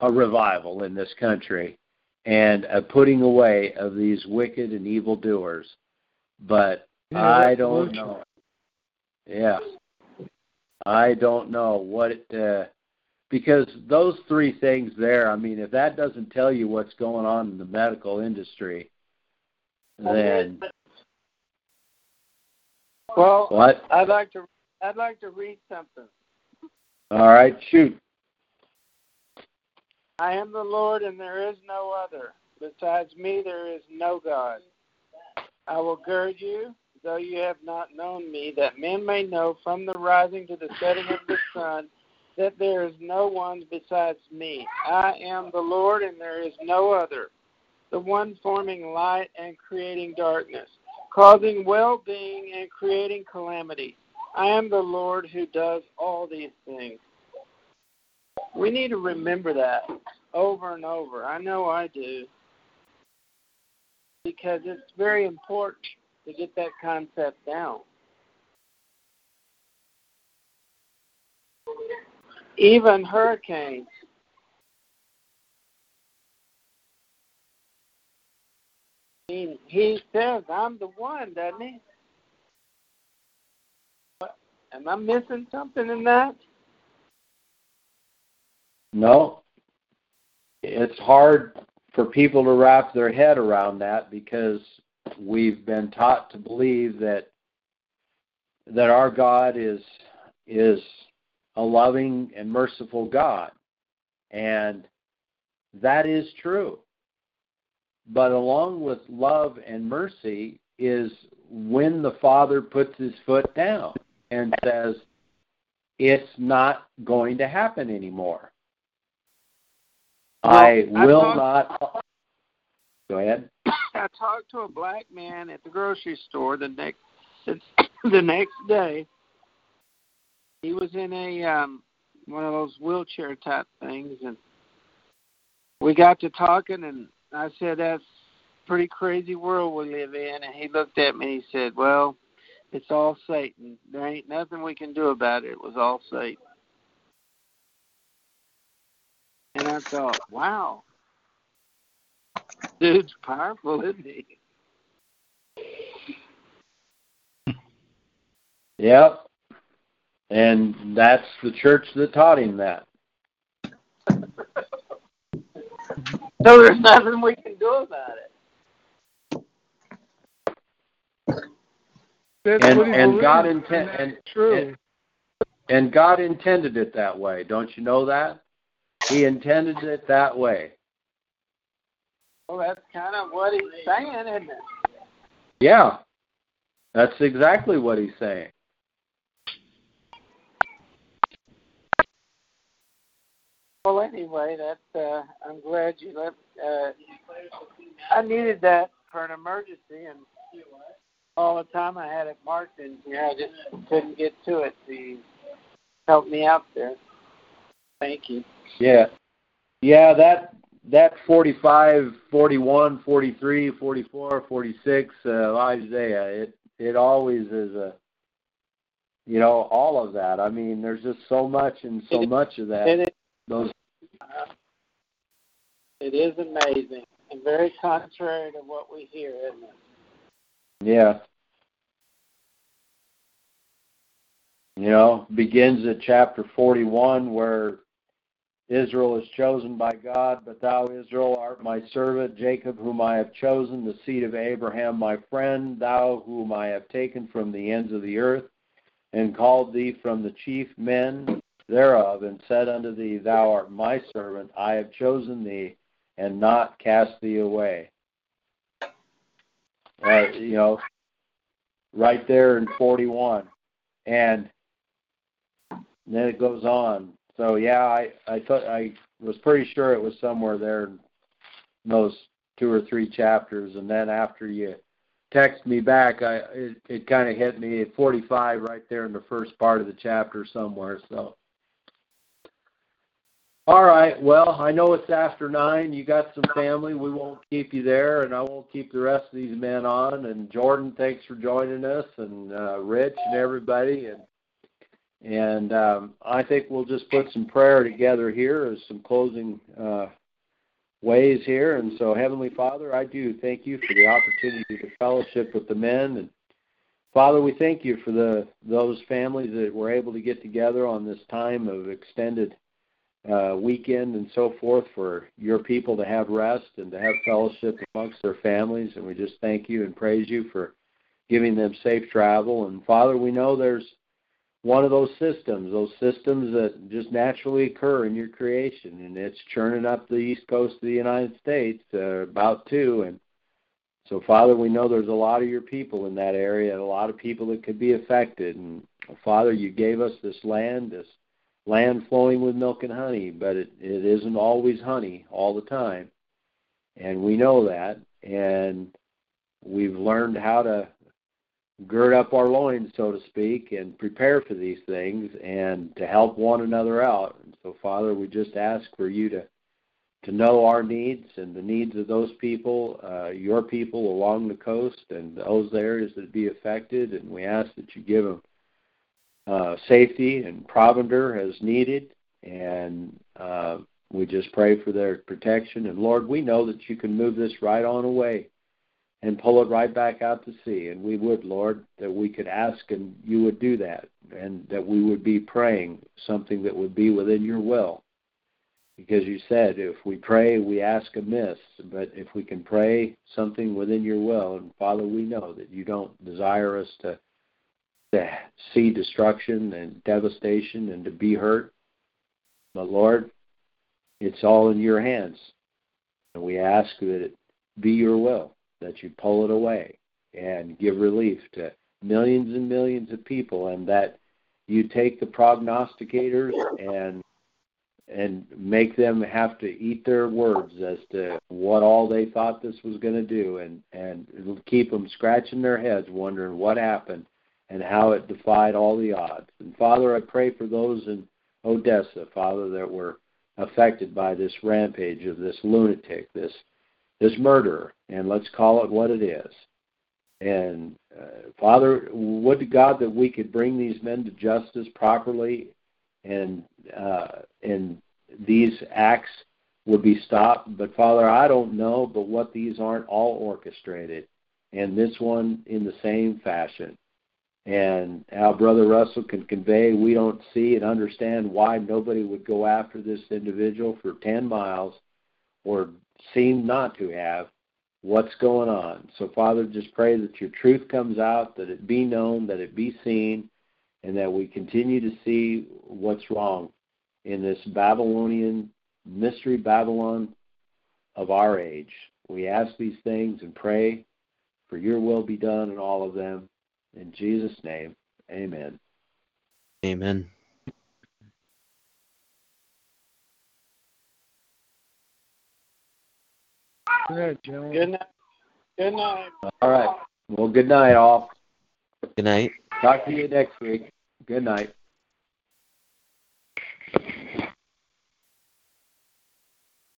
a revival in this country and a putting away of these wicked and evil doers. But Yeah, I don't know. Yeah. I don't know what it uh because those three things there, I mean, if that doesn't tell you what's going on in the medical industry, then Well, what? I'd like to I'd like to read something. All right, shoot. I am the Lord, and there is no other. Besides me, there is no God. I will gird you, though you have not known me, that men may know from the rising to the setting of the sun that there is no one besides me. I am the Lord, and there is no other, the one forming light and creating darkness, causing well being and creating calamity. I am the Lord who does all these things. We need to remember that over and over. I know I do. Because it's very important to get that concept down. Even hurricanes. He, he says, I'm the one, doesn't he? Am I missing something in that? No. It's hard for people to wrap their head around that because we've been taught to believe that that our God is is a loving and merciful God. And that is true. But along with love and mercy is when the Father puts his foot down and says, It's not going to happen anymore. I Well, I will talked- not. Go ahead. *coughs* I talked to a black man at the grocery store the next the, *coughs* the next day. He was in a um one of those wheelchair type things and we got to talking and I said that's pretty crazy world we live in and he looked at me and he said, Well, it's all Satan. There ain't nothing we can do about it. It was all Satan. And I thought, Wow. Dude's powerful, isn't he? Yep. And that's the church that taught him that. *laughs* So there's nothing we can do about it. That's And and God believes, intend and and, true. and and God intended it that way. Don't you know that? He intended it that way. Well, that's kind of what he's saying, isn't it? Yeah. That's exactly what he's saying. Well, anyway, that uh, I'm glad you left. Uh, I needed that for an emergency, and all the time I had it marked in here, I just couldn't get to it. So you helped me out there. Thank you. Yeah. Yeah, that that 45, 41, 43, 44, 46 uh, Isaiah, it it always is a you know, all of that. I mean, there's just so much and so much of that. It is, Those uh, it is amazing and very contrary to what we hear, isn't it? Yeah. You know, begins at chapter 41 where Israel is chosen by God, but thou, Israel, art my servant, Jacob, whom I have chosen, the seed of Abraham, my friend, thou, whom I have taken from the ends of the earth, and called thee from the chief men thereof, and said unto thee, Thou art my servant, I have chosen thee, and not cast thee away. Uh, you know, right there in 41. And then it goes on. So yeah, I I thought I was pretty sure it was somewhere there in those two or three chapters, and then after you text me back, I it, it kind of hit me at 45 right there in the first part of the chapter somewhere. So. All right. Well, I know it's after nine. You got some family. We won't keep you there, and I won't keep the rest of these men on. And Jordan, thanks for joining us, and uh, Rich and everybody. And and um, I think we'll just put some prayer together here as some closing uh, ways here. And so, Heavenly Father, I do thank you for the opportunity to fellowship with the men. And Father, we thank you for the those families that were able to get together on this time of extended uh, weekend and so forth for your people to have rest and to have fellowship amongst their families. And we just thank you and praise you for giving them safe travel. And Father, we know there's one of those systems, those systems that just naturally occur in your creation, and it's churning up the east coast of the United States, uh, about two. And so, Father, we know there's a lot of your people in that area, and a lot of people that could be affected. And Father, you gave us this land, this land flowing with milk and honey, but it, it isn't always honey all the time, and we know that, and we've learned how to gird up our loins, so to speak, and prepare for these things and to help one another out. And so, Father, we just ask for you to to know our needs and the needs of those people, uh, your people along the coast and those areas that be affected. And we ask that you give them uh, safety and provender as needed. And uh, we just pray for their protection. And Lord, we know that you can move this right on away and pull it right back out to sea. And we would, Lord, that we could ask and you would do that, and that we would be praying something that would be within your will. Because you said, if we pray, we ask amiss. But if we can pray something within your will, and Father, we know that you don't desire us to, to see destruction and devastation and to be hurt. But Lord, it's all in your hands. And we ask that it be your will that you pull it away and give relief to millions and millions of people, and that you take the prognosticators and and make them have to eat their words as to what all they thought this was going to do, and and keep them scratching their heads, wondering what happened and how it defied all the odds. And Father, I pray for those in Odessa, Father, that were affected by this rampage of this lunatic, this this murder, and let's call it what it is. And uh, Father, would God that we could bring these men to justice properly, and uh, and these acts would be stopped. But Father, I don't know, but what these aren't all orchestrated, and this one in the same fashion. And how Brother Russell can convey, we don't see and understand why nobody would go after this individual for 10 miles or seem not to have what's going on. So, Father, just pray that your truth comes out, that it be known, that it be seen, and that we continue to see what's wrong in this Babylonian mystery Babylon of our age. We ask these things and pray for your will be done in all of them. In Jesus' name, amen. Amen. Good night, gentlemen. Good night. Good night. All right. Well, good night, all. Good night. Talk to you next week. Good night.